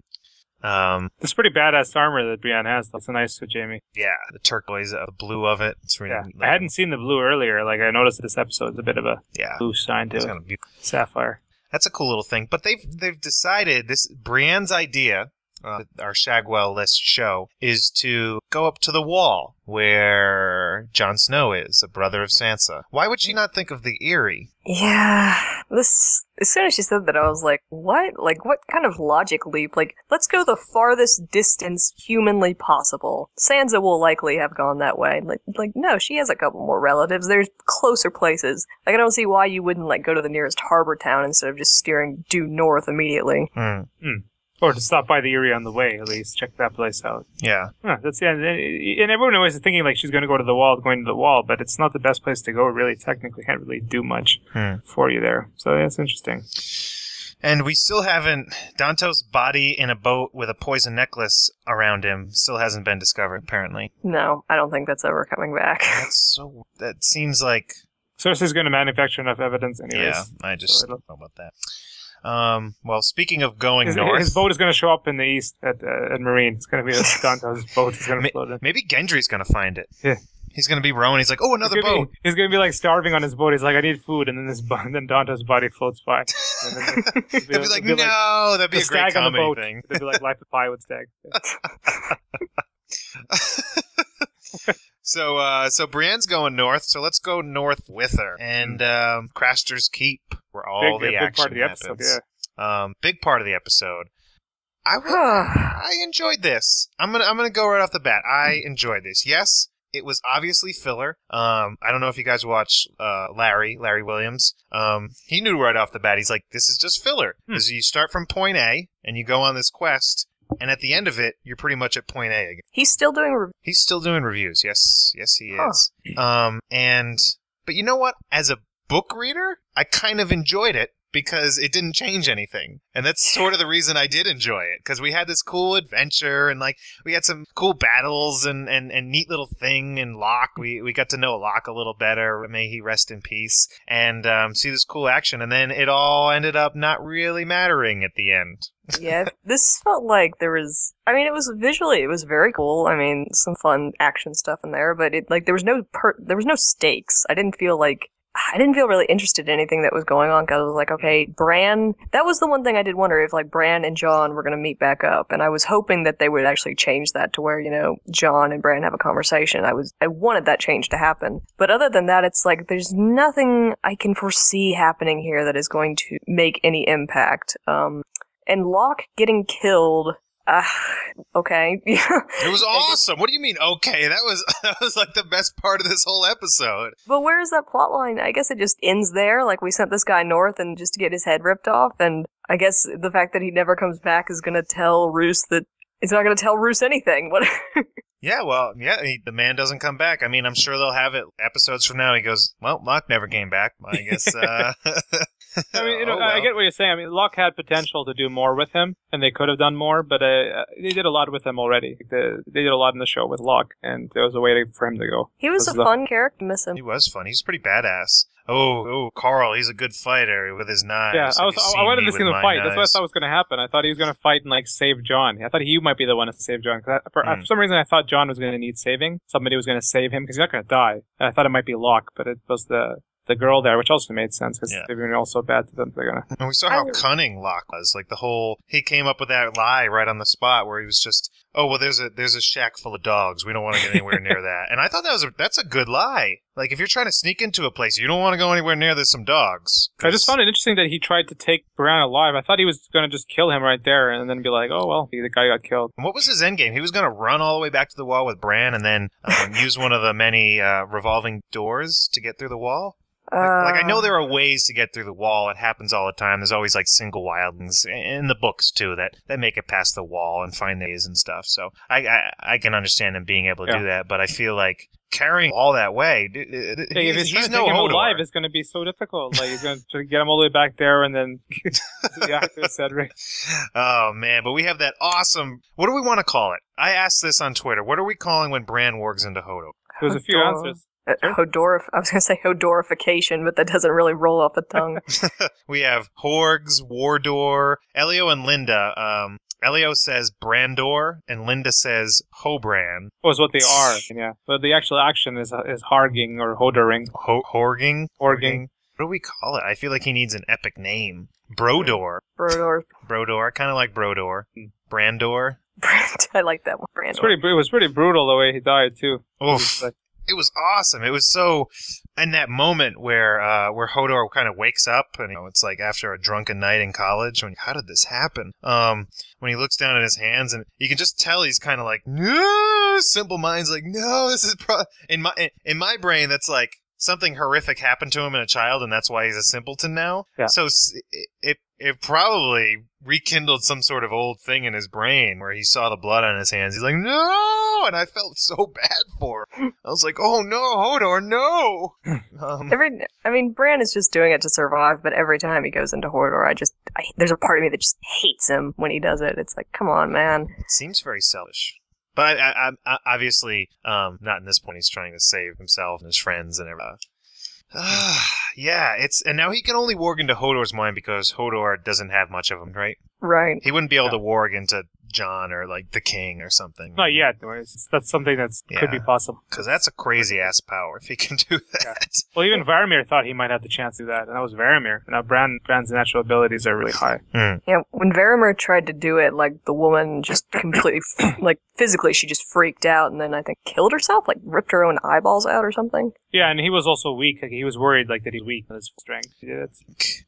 Um, It's pretty badass armor that Brienne has. That's a nice with Jaime. yeah, the turquoise, uh, the blue of it. It's really, Yeah, like, I hadn't seen the blue earlier. Like I noticed this episode is a bit of a yeah. blue shine to It's it. kind of beautiful. Sapphire. That's a cool little thing. But they've they've decided this Brienne's idea, uh, our Shagwell list show, is to go up to the wall where Jon Snow is, a brother of Sansa. Why would she not think of the Eyrie? Yeah, this. As soon as she said that, I was like, "What? Like, what kind of logic leap? Like, let's go the farthest distance humanly possible." Sansa will likely have gone that way. Like, like, no, she has a couple more relatives. There's closer places. Like, I don't see why you wouldn't like go to the nearest harbor town instead of just steering due north immediately. Hmm. Or to stop by the Eyrie on the way, at least check that place out. Yeah, Huh, that's yeah, and, and everyone always is thinking like she's going to go to the wall, going to the wall, but it's not the best place to go. Really, technically, can't really do much Hmm. for you there. So that's interesting. and we still haven't. Dontos' body in a boat with a poison necklace around him still hasn't been discovered. Apparently, No, I don't think that's ever coming back. that's so. That seems like Cersei's going to manufacture enough evidence, anyways. Yeah, I just So don't know about that. Um, well, speaking of going His, north, his boat is going to show up in the east at uh, at Meereen. It's going to be a Dontos' boat. Is going to float in. maybe Gendry's gonna find it. Yeah. He's gonna be rowing. He's like, oh, another He's boat. Be, he's going to be like starving on his boat. He's like, I need food, and then this, bo- then Dontos' body floats by. And then They'd be like, it'll no, that'd be a great stag on the comedy boat. thing. It'd be like Life of Pi with Stag. So, uh, so Brienne's going north. So let's go north with her and um, Craster's Keep, where all big, the a big action part of the episode. happens. Yeah. Um, big part of the episode. I I enjoyed this. I'm gonna I'm gonna go right off the bat. I enjoyed this. Yes, it was obviously filler. Um, I don't know if you guys watch uh, Larry Larry Williams. Um, he knew right off the bat. He's like, this is just filler Hmm. because you start from point A and you go on this quest, and at the end of it, you're pretty much at point A again. He's still doing. Re- He's still doing reviews. Yes, yes, he Huh. is. Um, and but you know what? As a book reader, I kind of enjoyed it because it didn't change anything, and that's sort of the reason I did enjoy it because we had this cool adventure and like we had some cool battles and and, and neat little thing and Locke. We we got to know Locke a little better. May he rest in peace. And um, see this cool action, and then it all ended up not really mattering at the end. Yeah, this felt like there was. I mean, it was visually, it was very cool. I mean, some fun action stuff in there, but it like there was no per, there was no stakes. I didn't feel like. I didn't feel really interested in anything that was going on because I was like, okay, Bran. That was the one thing I did wonder if like Bran and Jon were going to meet back up, and I was hoping that they would actually change that to where you know Jon and Bran have a conversation. I was I wanted that change to happen, but other than that, it's like there's nothing I can foresee happening here that is going to make any impact. Um, and Locke getting killed. Uh, okay. It was awesome. What do you mean? Okay, that was that was like the best part of this whole episode. but where is that plot line? I guess it just ends there. Like we sent this guy north and just to get his head ripped off. And I guess the fact that he never comes back is going to tell Roose that it's not going to tell Roose anything. What? Yeah, well, yeah, he, the man doesn't come back. I mean, I'm sure they'll have it episodes from now. He goes, "Well, Locke never came back." I guess. Uh, I mean, you know, oh, I get what you're saying. I mean, Locke had potential to do more with him, and they could have done more, but uh, they did a lot with him already. The, they did a lot in the show with Locke, and there was a way to, for him to go. he was This a the- fun character. Miss him. He was fun. He's pretty badass. Oh, oh, Karl, he's a good fighter with his knives. Yeah, Have I was. I, I wanted to see with them my fight. That's what I thought was going to happen. I thought he was going to fight and like save Jon. I thought he might be the one to save Jon. 'cause I, for, Hmm. for some reason, I thought Jon was going to need saving. Somebody was going to save him because he's not going to die. And I thought it might be Locke, but it was the the girl there, which also made sense because Yeah. they've been all so bad to them. They're gonna. And we saw how I- cunning Locke was. Like the whole, he came up with that lie right on the spot where he was just, "Oh well, there's a there's a shack full of dogs. We don't want to get anywhere near that." And I thought that was a, that's a good lie. Like if you're trying to sneak into a place, you don't want to go anywhere near there's some dogs. I just found it interesting that he tried to take Bran alive. I thought he was going to just kill him right there and then be like, "Oh well, the guy got killed." And what was his end game? He was going to run all the way back to the wall with Bran and then um, use one of the many uh, revolving doors to get through the wall. Like, like I know Uh, there are ways to get through the wall. It happens all the time. There's always like single wildlings in the books too that, that make it past the wall and find ways and stuff. So I I, I can understand him being able to do that, but I feel like carrying all that way, d- d- d- Hey, if he's, he's, trying he's to no take him Hodor. alive, it's going to be so difficult. Like he's going to get him all the way back there and then the actor Cedric. Oh man, but we have that awesome. What do we want to call it? I asked this on Twitter. What are we calling when Bran wargs into Hodor? There's a few answers. Uh, Hodorif. I was going to say Hodorification, but that doesn't really roll off the tongue. we have Horgs, Wardor, Elio, and Linda. Um, Elio says Brandor, and Linda says Hobran. Was what they are. Yeah, but the actual action is is harging or hodoring. Ho- Horging? Horging. What do we call it? I feel like he needs an epic name. Brodor. Brodor. Brodor. Kind of like Brodor. Brandor. Brand. I like that one. Brandor. It's pretty. It was pretty brutal the way he died too. Oof. Like- it was awesome. It was so in that moment where uh, where Hodor kind of wakes up and you know it's like after a drunken night in college. When how did this happen? Um, when he looks down at his hands and you can just tell he's kind of like no. Simple Mind's like no. This is pro-. in my in my brain that's like something horrific happened to him in a child and that's why he's a simpleton now. Yeah. So it, it it probably rekindled some sort of old thing in his brain where he saw the blood on his hands. He's like, no! And I felt so bad for him. I was like, oh no, Hodor, no! um, Every, I mean, Bran is just doing it to survive, but every time he goes into Hodor, I just, I, there's a part of me that just hates him when he does it. It's like, come on, man. it seems very selfish. But I, I, I, obviously, um, not in this point, he's trying to save himself and his friends and everything. yeah, it's and now he can only warg into Hodor's mind because Hodor doesn't have much of him, right? Right. He wouldn't be able Yeah. to warg into Jon or like the King or something. Oh, Not yet. That's something that could be possible. Because that's a crazy ass power if he can do that. Well, even Varamir thought he might have the chance to do that, and that was Varamir. Now, Bran, Bran's natural abilities are really high. Hmm. Yeah, when Varamir tried to do it, like the woman just completely, like physically, she just freaked out, and then I think killed herself, like ripped her own eyeballs out or something. Yeah, and he was also weak. Like, he was worried like that he's weak in his strength. Yeah,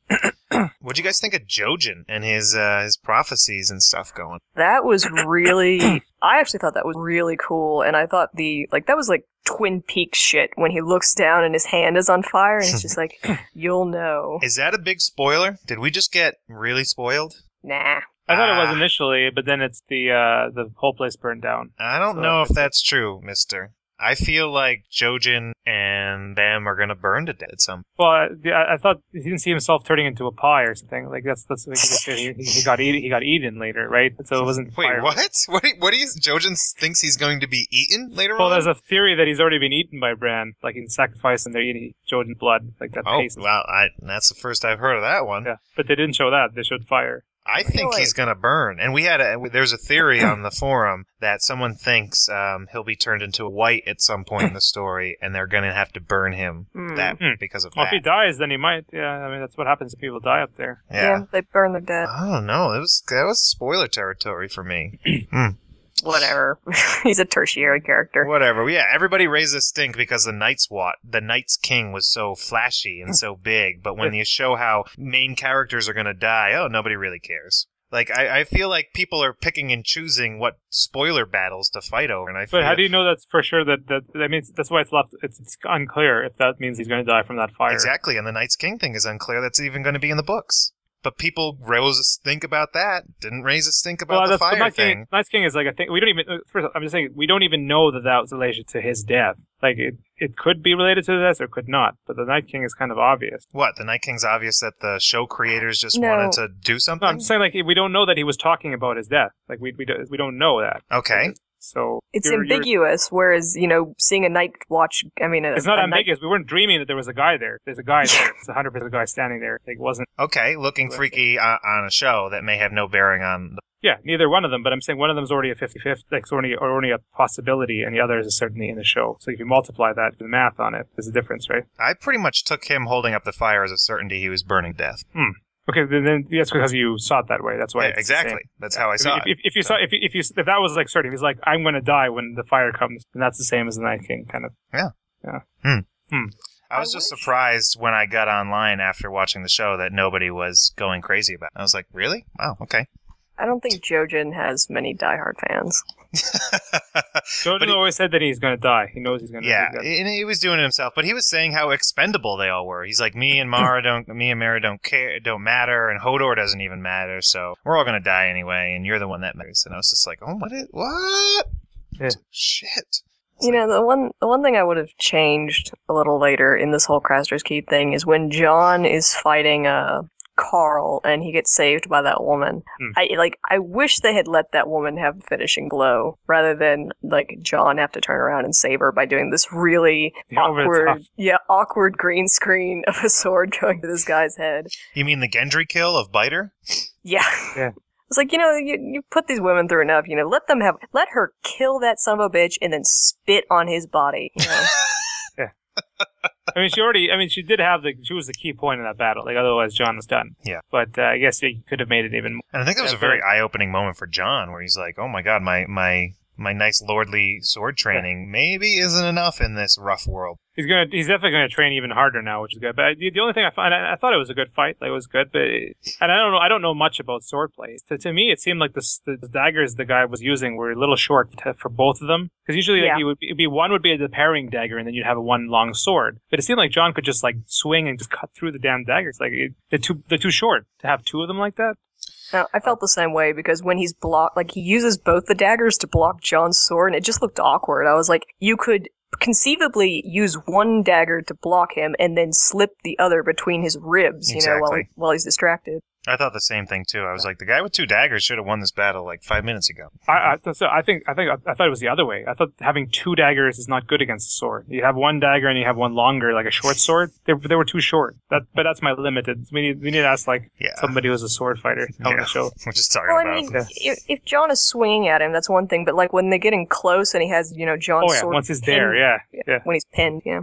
that's- What'd you guys think of Jojen and his uh, his prophecies and stuff going? That was really, I actually thought that was really cool, and I thought the like that was like Twin Peaks shit when he looks down and his hand is on fire, and it's just like, you'll know. Is that a big spoiler? Did we just get really spoiled? Nah. I thought it was Ah. initially, but then it's the uh, the whole place burned down. I don't So know if it's- that's true, Mister. I feel like Jojen and them are gonna burn to death at some. Well, I, I thought he didn't see himself turning into a pie or something. Like that's that's what he, he, he got eaten. He got eaten later, right? So it wasn't Wait, fire. what? What? What do you? Jojen thinks he's going to be eaten later Well, on. Well, there's a theory that he's already been eaten by Bran, like in sacrifice, and they're eating Jojen's blood, like that oh, paste. well, I, that's the first I've heard of that one. Yeah, but they didn't show that. They showed fire. I think Really? he's gonna burn. And we had a there's a theory on the forum that someone thinks um, he'll be turned into a white at some point in the story, and they're gonna have to burn him Hmm. that Hmm. because of Well, if he dies, then he might. Yeah, I mean that's what happens if people die up there. Yeah. they burn their dead. I don't know. It was that was spoiler territory for me. Whatever. He's a tertiary character. Whatever. Yeah, everybody raised a stink because the Night's Wat, the Night's King was so flashy and so big. But when you show how main characters are gonna die, oh, nobody really cares. Like I, I feel like people are picking and choosing what spoiler battles to fight over, and I But how do you know that's for sure? That that that means that's why it's left. It's, it's unclear if that means he's going to die from that fire. exactly. And the Night's King thing is unclear. That's even going to be in the books. But people rose a stink about that. Didn't raise a stink about Well, the that's fire the Night thing. King. Night King is like I think we don't even. First, I'm just saying we don't even know that that was related to his death. Like it, it could be related to this or could not. But the Night King is kind of obvious. What the Night King's obvious that the show creators just No. wanted to do something. No, I'm saying like we don't know that he was talking about his death. Like we we don't, we don't know that. okay. So It's you're- you're- ambiguous, whereas, you know, seeing a night watch, I mean, a, It's not a night- ambiguous. We weren't dreaming that there was a guy there. There's a guy there. It's 100 percent a guy standing there. It wasn't. Okay, looking freaky uh, on a show that may have no bearing on. The, Yeah, neither one of them. But I'm saying one of them is already a 50-50. Like, it's only or only a possibility, and the other is certainly in the show. So if you multiply that, the math on it, there's a difference, right? I pretty much took him holding up the fire as a certainty he was burning death. Okay, then, then that's because you saw it that way. That's why. Yeah, exactly. That's how I saw if, it. if, if you saw if, you- if you if that was like certain, he's like, I'm going to die when the fire comes, and that's the same as the Night King, kind of. Yeah. Yeah. Hmm. Hmm. I was I just wish- surprised when I got online after watching the show that nobody was going crazy about. it. I was like, really? Wow. Okay. I don't think Jojen has many diehard fans. Jordan he- always said that he's going to die. He knows he's going to. yeah, and he was doing it himself, but he was saying how expendable they all were. He's like, me and Mara don't, me and Mara don't care, don't matter, and Hodor doesn't even matter. So we're all gonna die anyway, and you're the one that matters. And I was just like, oh, what? It, what? Yeah. Shit. You know, the one the one thing I would have changed a little later in this whole Craster's Keep thing is when Jon is fighting uh Karl and he gets saved by that woman. Hmm. I like I wish they had let that woman have the finishing blow rather than like Jon have to turn around and save her by doing this really Yeah, awkward yeah, awkward green screen of a sword going to this guy's head. You mean the Gendry kill of Biter? Yeah. Yeah. It's like, you know, you, you put these women through enough, you know, let them have, let her kill that son of a bitch and then spit on his body, you know? I mean, she already. I mean, she did have the. She was the key point in that battle. Like, otherwise, Jon was done. Yeah. But uh, I guess you could have made it even. more. And I think that was a very eye-opening moment for Jon, where he's like, "Oh my god, my my my nice lordly sword training maybe isn't enough in this rough world." He's gonna. He's definitely gonna train even harder now, which is good. But the, the only thing I find, I, I thought it was a good fight. Like, it was good, but and I don't know. I don't know much about swordplay. To, to me, it seemed like the, the daggers the guy was using were a little short to, for both of them. Because usually, like, Yeah. you would be, it'd be one would be the parrying dagger, and then you'd have a one long sword. But it seemed like Jon could just like swing and just cut through the damn daggers. Like it, they're too they're too short to have two of them like that. Now, I felt the same way because when he's blocked, like he uses both the daggers to block Jon's sword, and it just looked awkward. I was like, you could conceivably use one dagger to block him and then slip the other between his ribs, you know, while, Exactly. while he's distracted. I thought the same thing too. I was like, the guy with two daggers should have won this battle like five minutes ago. I, I, so I think I think I thought it was the other way. I thought having two daggers is not good against a sword. You have one dagger and you have one longer, like a short sword. They, they were too short. That, but that's my limited. We need we need to ask like Yeah. somebody who's a sword fighter on Yeah. the show. We're just talking Well, I mean, Yeah. if, if Jon is swinging at him, that's one thing. But like when they get in close and he has, you know, Jon's Oh yeah, sword once he's pinned- there, yeah, yeah. when he's pinned, yeah.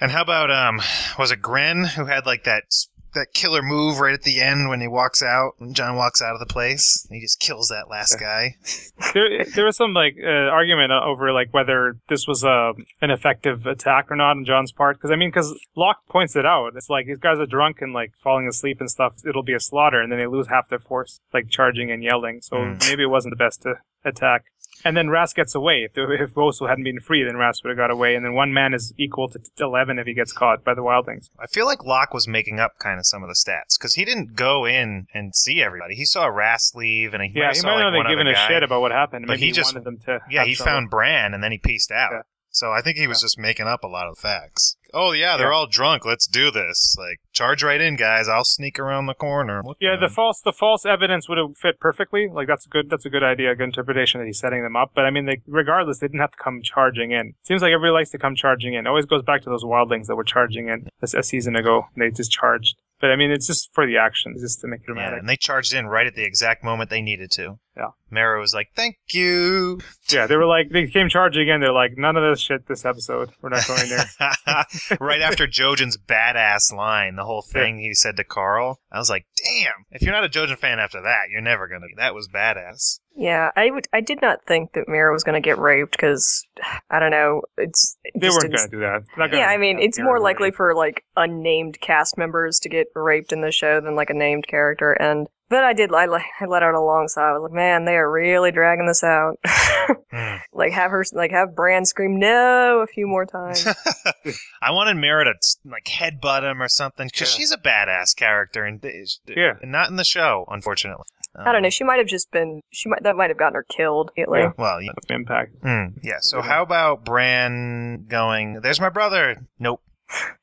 And how about um, was it Grenn who had like that that killer move right at the end when he walks out when Jon walks out of the place? He just kills that last guy. there, there was some like uh, argument over like whether this was a an effective attack or not on Jon's part. Because I mean, because Locke points it out. It's like these guys are drunk and like falling asleep and stuff. It'll be a slaughter, and then they lose half their force, like charging and yelling. So Mm. maybe it wasn't the best to attack. And then Rast gets away. If, the, if hadn't been free, then Rast would have got away. And then one man is equal to eleven if he gets caught by the wildlings. I feel like Locke was making up kind of some of the stats because he didn't go in and see everybody. He saw Rast leave, and he Yeah, might he saw might like not one have given a guy. shit about what happened. But Maybe he just- wanted them to. Yeah, he trouble. found Bran and then he pieced out. Yeah. So I think he was just making up a lot of facts. Oh yeah, they're all drunk. Let's do this. Like charge right in, guys. I'll sneak around the corner. What Yeah, the false the false evidence would have fit perfectly. Like that's a good that's a good idea, a good interpretation that he's setting them up. But I mean, they, regardless, they didn't have to come charging in. Seems like everybody likes to come charging in. It always goes back to those wildlings that were charging in a, a season ago. And they just charged. But I mean, it's just for the action, just to make it dramatic. Yeah, and they charged in right at the exact moment they needed to. Yeah. Mara was like, "Thank you." Yeah, they were like they came charging in. They're like, none of this shit this episode. We're not going there. right after Jojen's badass line, the whole thing he said to Karl, I was like, "Damn! If you're not a Jojen fan after that, you're never gonna." That was badass. Yeah, I would. I did not think that Meera was going to get raped because I don't know. It's it They weren't going to do that. Not Yeah, I mean, it's more likely for like unnamed cast members to get raped in the show than like a named character. And but I did. I, I let out a long sigh. I was like, man, they are really dragging this out. Hmm. like have her, like have Bran scream no a few more times. I wanted Mara to like headbutt him or something because Yeah. she's a badass character and Yeah. and not in the show, unfortunately. I don't know. She might have just been. She might that might have gotten her killed. immediately. Yeah. Well, yeah. impact. Hmm, yeah. So Yeah. how about Bran going? There's my brother. Nope.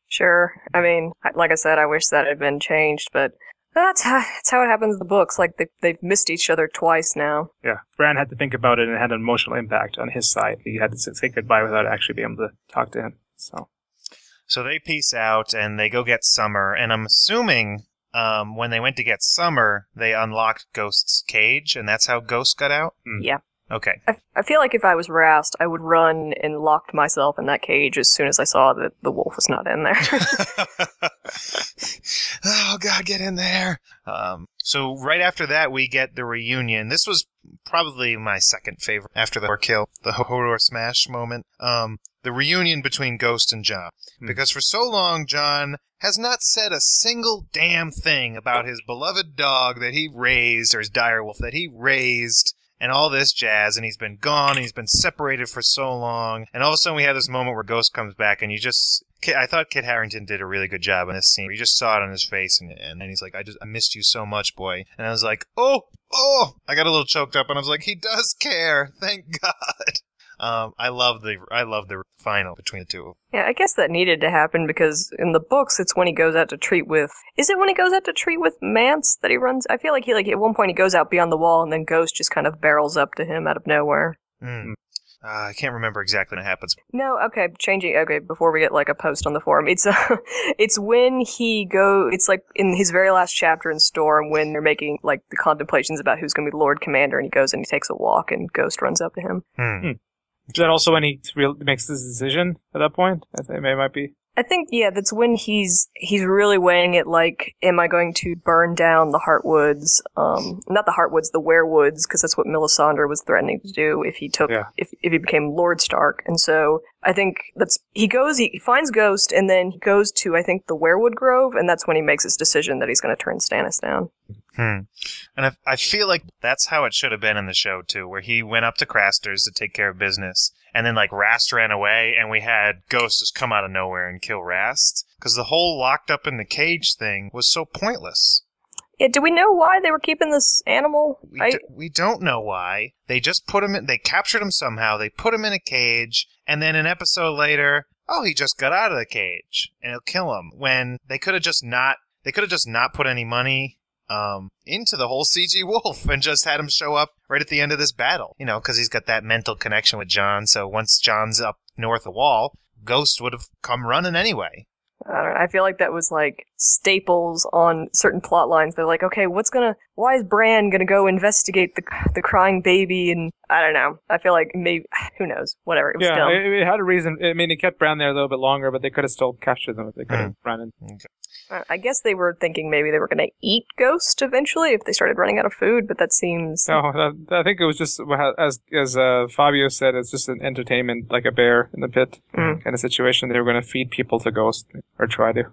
Sure. I mean, like I said, I wish that had been changed, but that's how that's how it happens in the books. Like they they've missed each other twice now. Yeah, Bran had to think about it and it had an emotional impact on his side. He had to say goodbye without actually being able to talk to him. So So they peace out and they go get Summer. And I'm assuming um, when they went to get Summer, they unlocked Ghost's cage, and that's how Ghost got out. Hmm. Yeah. Okay. I, I feel like if I was Rast, I would run and locked myself in that cage as soon as I saw that the wolf was not in there. oh God, get in there! Um, so right after that, we get the reunion. This was probably my second favorite after the kill, the Hodor smash moment. Um, the reunion between Ghost and Jon, Hmm. because for so long Jon has not said a single damn thing about his beloved dog that he raised, or his direwolf that he raised. And all this jazz, and he's been gone, and he's been separated for so long, and all of a sudden we have this moment where Ghost comes back, and you just I thought Kit Harington did a really good job in this scene. You just saw it on his face, and, and, he's like, "I just I missed you so much, boy." And I was like, "Oh, oh!" I got a little choked up, and I was like, "He does care, thank God." Um, I love the I love the final between the two. yeah, I guess that needed to happen because in the books, it's when he goes out to treat with. Is it when he goes out to treat with Mance that he runs? I feel like he like at one point he goes out beyond the wall, and then Ghost just kind of barrels up to him out of nowhere. Mm. Uh, I can't remember exactly what happens. No, okay, changing. Okay, before we get like a post on the forum, it's uh, it's when he go. It's like in his very last chapter in Storm when they're making like the contemplations about who's going to be Lord Commander, and he goes and he takes a walk, and Ghost runs up to him. Hmm. is that also when he real, makes this decision at that point? I think it might be. I think yeah, that's when he's he's really weighing it. Like, am I going to burn down the Heartwoods? Um, not the Heartwoods, the Weirwoods, because that's what Melisandre was threatening to do if he took Yeah. if if he became Lord Stark. And so I think that's he goes, he finds Ghost, and then he goes to I think the Weirwood Grove, and that's when he makes his decision that he's going to turn Stannis down. Hmm. And I, I feel like that's how it should have been in the show too, where he went up to Craster's to take care of business, and then like Rast ran away, and we had Ghost just come out of nowhere and kill Rast because the whole locked up in the cage thing was so pointless. Yeah, do we know why they were keeping this animal? We, I, d- we don't know why. They just put him in, they captured him somehow, they put him in a cage, and then an episode later, oh, he just got out of the cage, and it'll kill him. When they could have just not, they could have just not put any money um, into the whole CG Wolf and just had him show up right at the end of this battle. You know, because he's got that mental connection with Jon. So once Jon's up north of the wall, Ghost would have come running anyway. I don't know. I feel like that was like staples on certain plot lines. They're like, okay, what's gonna? Why is Bran gonna go investigate the the crying baby? And I don't know. I feel like maybe who knows? Whatever. It was Yeah, dumb. it, it had a reason. I mean, it kept Bran there a little bit longer, but they could have still captured them if they could have Mm-hmm. run in. Uh, I guess they were thinking maybe they were gonna eat Ghost eventually if they started running out of food, but that seems. No, that, I think it was just as as uh, Fabio said, it's just an entertainment, like a bear in the pit Mm. kind of situation. They were going to feed people to Ghost or try to.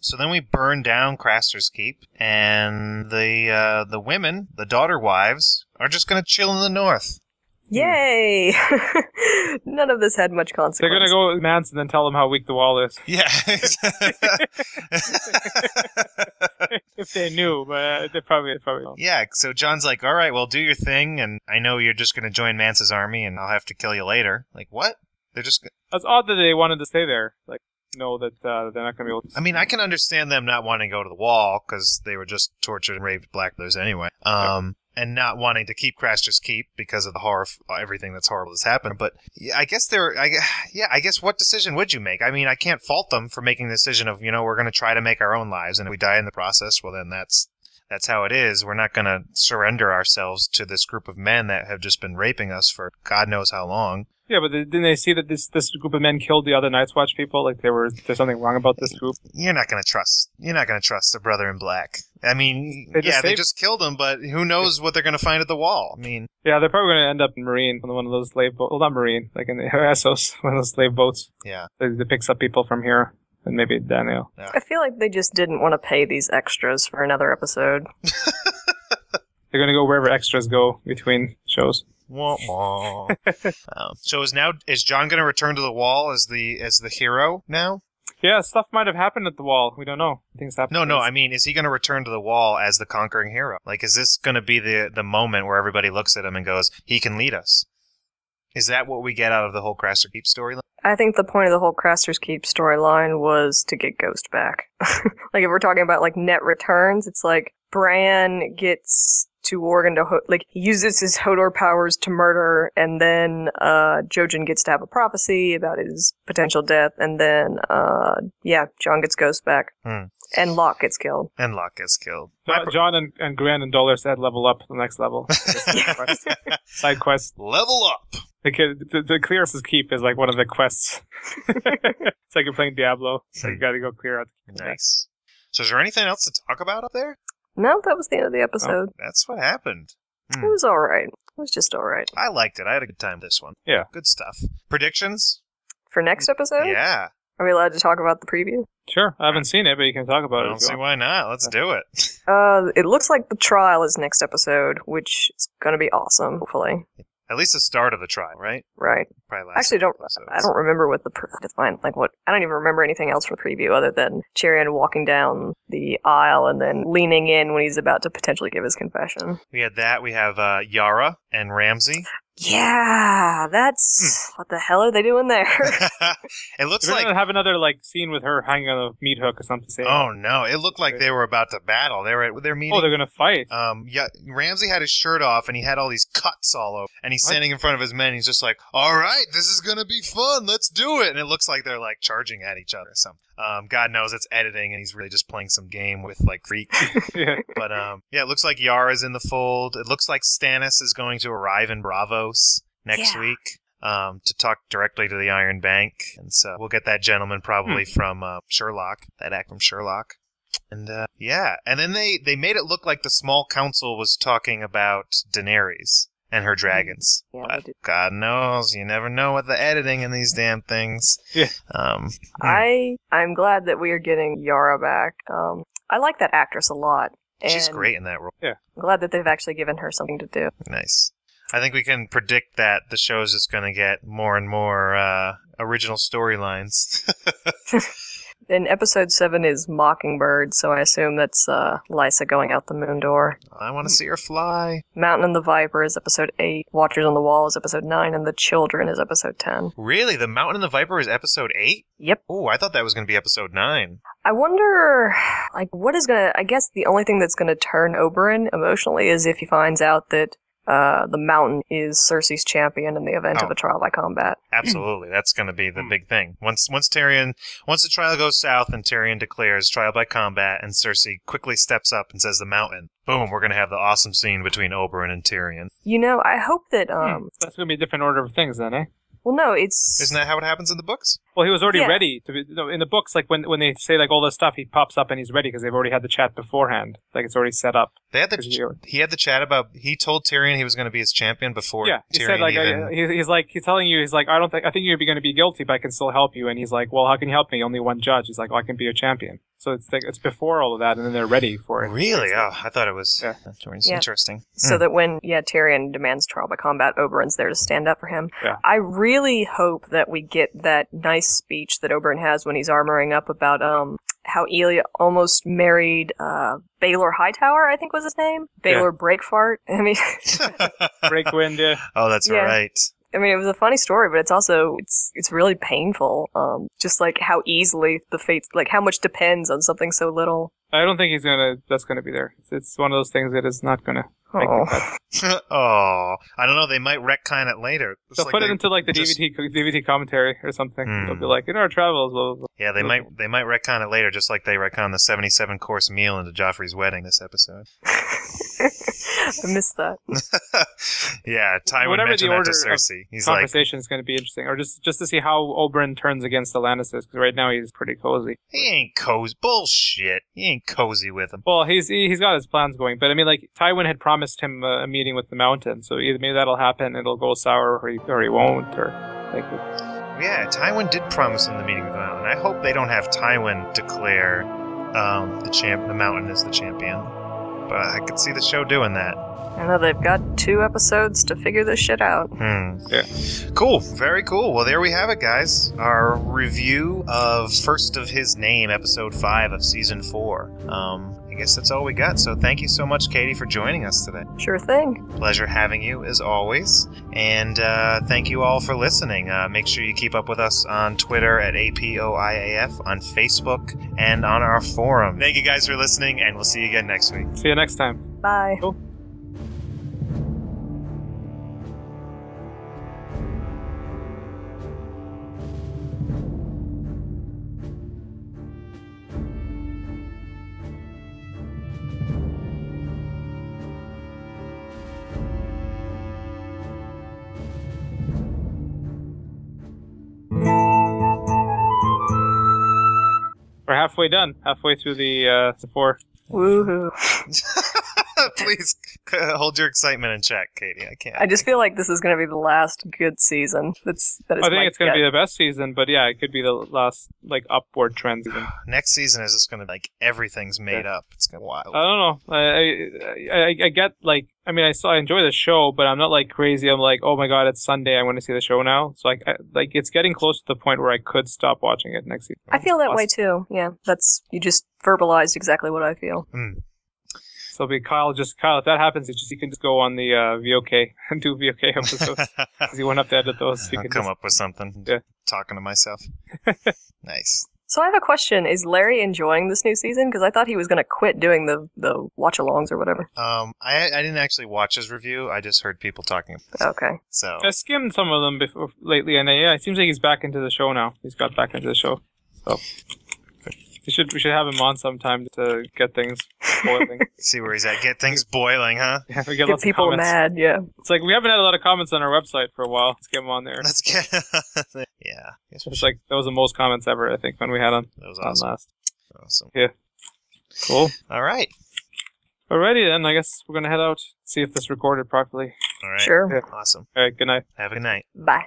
So then we burn down Craster's Keep, and the uh, the women, the daughter wives, are just going to chill in the north. Yay! None of this had much consequence. They're going to go with Mance and then tell them how weak the wall is, Yeah. if they knew. But uh, they probably they probably don't. yeah. So Jon's like, "All right, well, do your thing, and I know you're just going to join Mance's army, and I'll have to kill you later." Like, what? They're just. It's odd that they wanted to stay there. Like, know that uh, they're not going to be able to. I mean, I can understand them not wanting to go to the wall because they were just tortured and raped Black Brothers anyway. Um, and not wanting to keep Craster's Keep because of the horror, everything that's horrible that's happened. But yeah, I guess they're, I, yeah, I guess what decision would you make? I mean, I can't fault them for making the decision of, you know, we're going to try to make our own lives, and if we die in the process, well, then that's that's how it is. We're not going to surrender ourselves to this group of men that have just been raping us for God knows how long. Yeah, but didn't they see that this this group of men killed the other Night's Watch people? Like, there were there's something wrong about this group. You're not going to trust. You're not going to trust a brother in black. I mean, They just yeah, they just killed him, but who knows what they're going to find at the wall? I mean, Yeah, they're probably going to end up in Meereen, on one of those slave boats. Well, not Meereen, like in the Essos, one of those slave boats yeah. that, that picks up people from here, and maybe Daniel. I feel like they just didn't want to pay these extras for another episode. They're going to go wherever extras go between shows. Wah, wah. um, so is now is Jon going to return to the wall as the as the hero now? Yeah, stuff might have happened at the wall. We don't know. Things happen. No, no. I mean, is he going to return to the wall as the conquering hero? Like, is this going to be the the moment where everybody looks at him and goes, "He can lead us"? Is that what we get out of the whole Craster Keep storyline? I think the point of the whole Craster's Keep storyline was to get Ghost back. like if we're talking about like net returns, it's like Bran gets to Oregon to ho- like he uses his Hodor powers to murder, and then uh Jojen gets to have a prophecy about his potential death, and then uh yeah, Jon gets Ghost back, Hmm. and Locke gets killed. And Locke gets killed. Jo- Jon and, and Gran and Dollar said level up the next level. Side quest. Side quest. Level up. The, kid, the, the clearest keep is like one of the quests. it's like you're playing Diablo, so you got to go clear out. The. Nice. So, is there anything else to talk about up there? No, that was the end of the episode. That's what happened. It was all right. It was just all right. I liked it. I had a good time this one. Yeah. Good stuff. Predictions? For next episode, Yeah. are we allowed to talk about the preview? Sure, I haven't seen it, but you can talk I about it. don't if see why not. Let's do it. Uh, it looks like the trial is next episode, which is gonna be awesome. Hopefully, At least the start of the trial, right? right? Probably last Actually, don't episodes. I don't remember what the pre-. Like what? I don't even remember anything else from the preview other than Tyrion walking down the aisle and then leaning in when he's about to potentially give his confession. We had that. We have uh, Yara and Ramsay. Yeah, that's what the hell are they doing there? it looks We're like. gonna have another like scene with her hanging on a meat hook or something. Say, Oh no! It looked like they were about to battle. They were at their meeting. oh, they're gonna fight. um, yeah, Ramsay had his shirt off and he had all these cuts all over. And he's What? standing in front of his men. He's just like, "All right, this is gonna be fun. Let's do it." And it looks like they're like charging at each other. or something. Um, God knows it's editing, and he's really just playing some game with like Greek. yeah. but um, yeah, it looks like Yara's in the fold. It looks like Stannis is going to arrive in Braavos next Yeah. week. Um, to talk directly to the Iron Bank, and so we'll get that gentleman probably from uh, Sherlock, that act from Sherlock, and uh, yeah, and then they they made it look like the small council was talking about Daenerys and her dragons. Yeah, but. God knows, you never know with the editing in these damn things. Yeah. Um, I I'm glad that we are getting Yara back. Um, I like that actress a lot. And she's great in that role. I'm glad that they've actually given her something to do. Nice. I think we can predict that the show is just going to get more and more uh, original storylines. in episode seven is Mockingbird, so I assume that's uh, Lysa going out the moon door. I want to see her fly. Mountain and the Viper is episode eight. Watchers on the Wall is episode nine, and The Children is episode ten. Really? The Mountain and the Viper is episode 8? Yep. Oh, I thought that was going to be episode 9. I wonder, like, what is gonna? I guess the only thing that's gonna turn Oberyn emotionally is if he finds out that uh, the Mountain is Cersei's champion in the event Oh. of a trial by combat. Absolutely. That's going to be the Hmm. big thing. Once once Tyrion once the trial goes south and Tyrion declares trial by combat and Cersei quickly steps up and says the mountain. Boom, we're going to have the awesome scene between Oberyn and Tyrion. You know, I hope that. Um, Hmm. That's going to be a different order of things then, eh? well, no, it's Isn't that how it happens in the books? Well, he was already Yeah. ready to be. No, in the books, like when when they say like all this stuff, he pops up and he's ready because they've already had the chat beforehand. Like it's already set up. They had the 'Cause ch- he had the chat about he told Tyrion he was going to be his champion before yeah, he Tyrion said like even uh, he, he's like he's telling you he's like I don't think I think you're going to be guilty, but I can still help you. And he's like, well, how can you help me? Only one judge. He's like, well, I can be your champion. So it's like it's before all of that, and then they're ready for it. Really? Oh, I thought it was Yeah. Yeah. interesting. so Hmm. that when yeah Tyrion demands trial by combat, Oberyn's there to stand up for him. Yeah. I really hope that we get that nice speech that Oberyn has when he's armoring up about um how Elia almost married uh Baelor Hightower, I think was his name. Baelor Breakfart. I mean Break wind. Yeah. oh, that's Yeah. right. I mean, it was a funny story, but it's also it's it's really painful. Um, just like how easily the fates, like how much depends on something so little. I don't think he's gonna. That's gonna be there. It's, it's one of those things that is not gonna Oh. oh, I don't know. They might retcon it later. Just They'll like put it into like the just- DVD DVD commentary or something. Hmm. They'll be like in our travels. Blah, blah, blah. Yeah, they might they might retcon it later, just like they retcon the seventy-seven course meal into Joffrey's wedding this episode. I missed that. yeah, Tywin Whatever the mentioned that to order of Cersei. He's like, Conversation is going to be interesting, or just just to see how Oberyn turns against the Lannisters because right now he's pretty cozy. he ain't cozy. Bullshit. He ain't cozy with him. Well, he's he, he's got his plans going, but I mean, like Tywin had promised him uh, a meeting with the Mountain, so either maybe that'll happen, it'll go sour, or he, or he won't, or like Yeah, Tywin did promise him the meeting with the Mountain. I hope they don't have Tywin declare um, the champ, the Mountain is the champion. But I could see the show doing that. I know they've got two episodes to figure this shit out. Hmm. Yeah. Cool. Very cool. Well, there we have it, guys. Our review of First of His Name, episode five of season four. Um, guess that's all we got. So thank you so much, Katie, for joining us today. Sure thing. Pleasure having you as always. And uh, thank you all for listening. Uh, make sure you keep up with us on Twitter at APOIAF, on Facebook, and on our forum. Thank you guys for listening, and we'll see you again next week. see you next time. Bye. We're halfway done, halfway through the uh, the four. Woohoo. Please hold your excitement in check, Katie. I can't. I just feel like this is going to be the last good season. That's that is I think it's going to be the best season, but yeah, it could be the last like upward trend season. Next season is just going to like everything's made up. It's going to wild. I don't know. I, I I I get like I mean I still I enjoy the show, but I'm not like crazy. I'm like oh my god, it's Sunday. I want to see the show now. So like I, like it's getting close to the point where I could stop watching it next season. I feel that Plus- way too. Yeah, that's you just verbalized exactly what I feel. So be Kyle just Kyle. If that happens, it's just you can just go on the uh, VOK and do VOK episodes because you won't have to edit those. You I'll can come just, up with something. Yeah. Talking to myself. nice. So I have a question: Is Larry enjoying this new season? Because I thought he was going to quit doing the the watch-alongs or whatever. Um, I I didn't actually watch his review. I just heard people talking. Okay. So I skimmed some of them before lately, and uh, yeah, it seems like he's back into the show now. He's got back into the show, so we should we should have him on sometime to get things boiling. see where he's at. Get things boiling, huh? yeah, we get Get lots people comments. mad. Yeah. It's like we haven't had a lot of comments on our website for a while. Let's get him on there. Let's get. yeah. Guess we It's should- like that was the most comments ever. I think when we had on, that was on awesome. last. Awesome. Yeah. Cool. All right. Alrighty then. I guess we're gonna head out see if this recorded properly. All right. Sure. Yeah. Awesome. All right. Good night. Have a good night. Bye.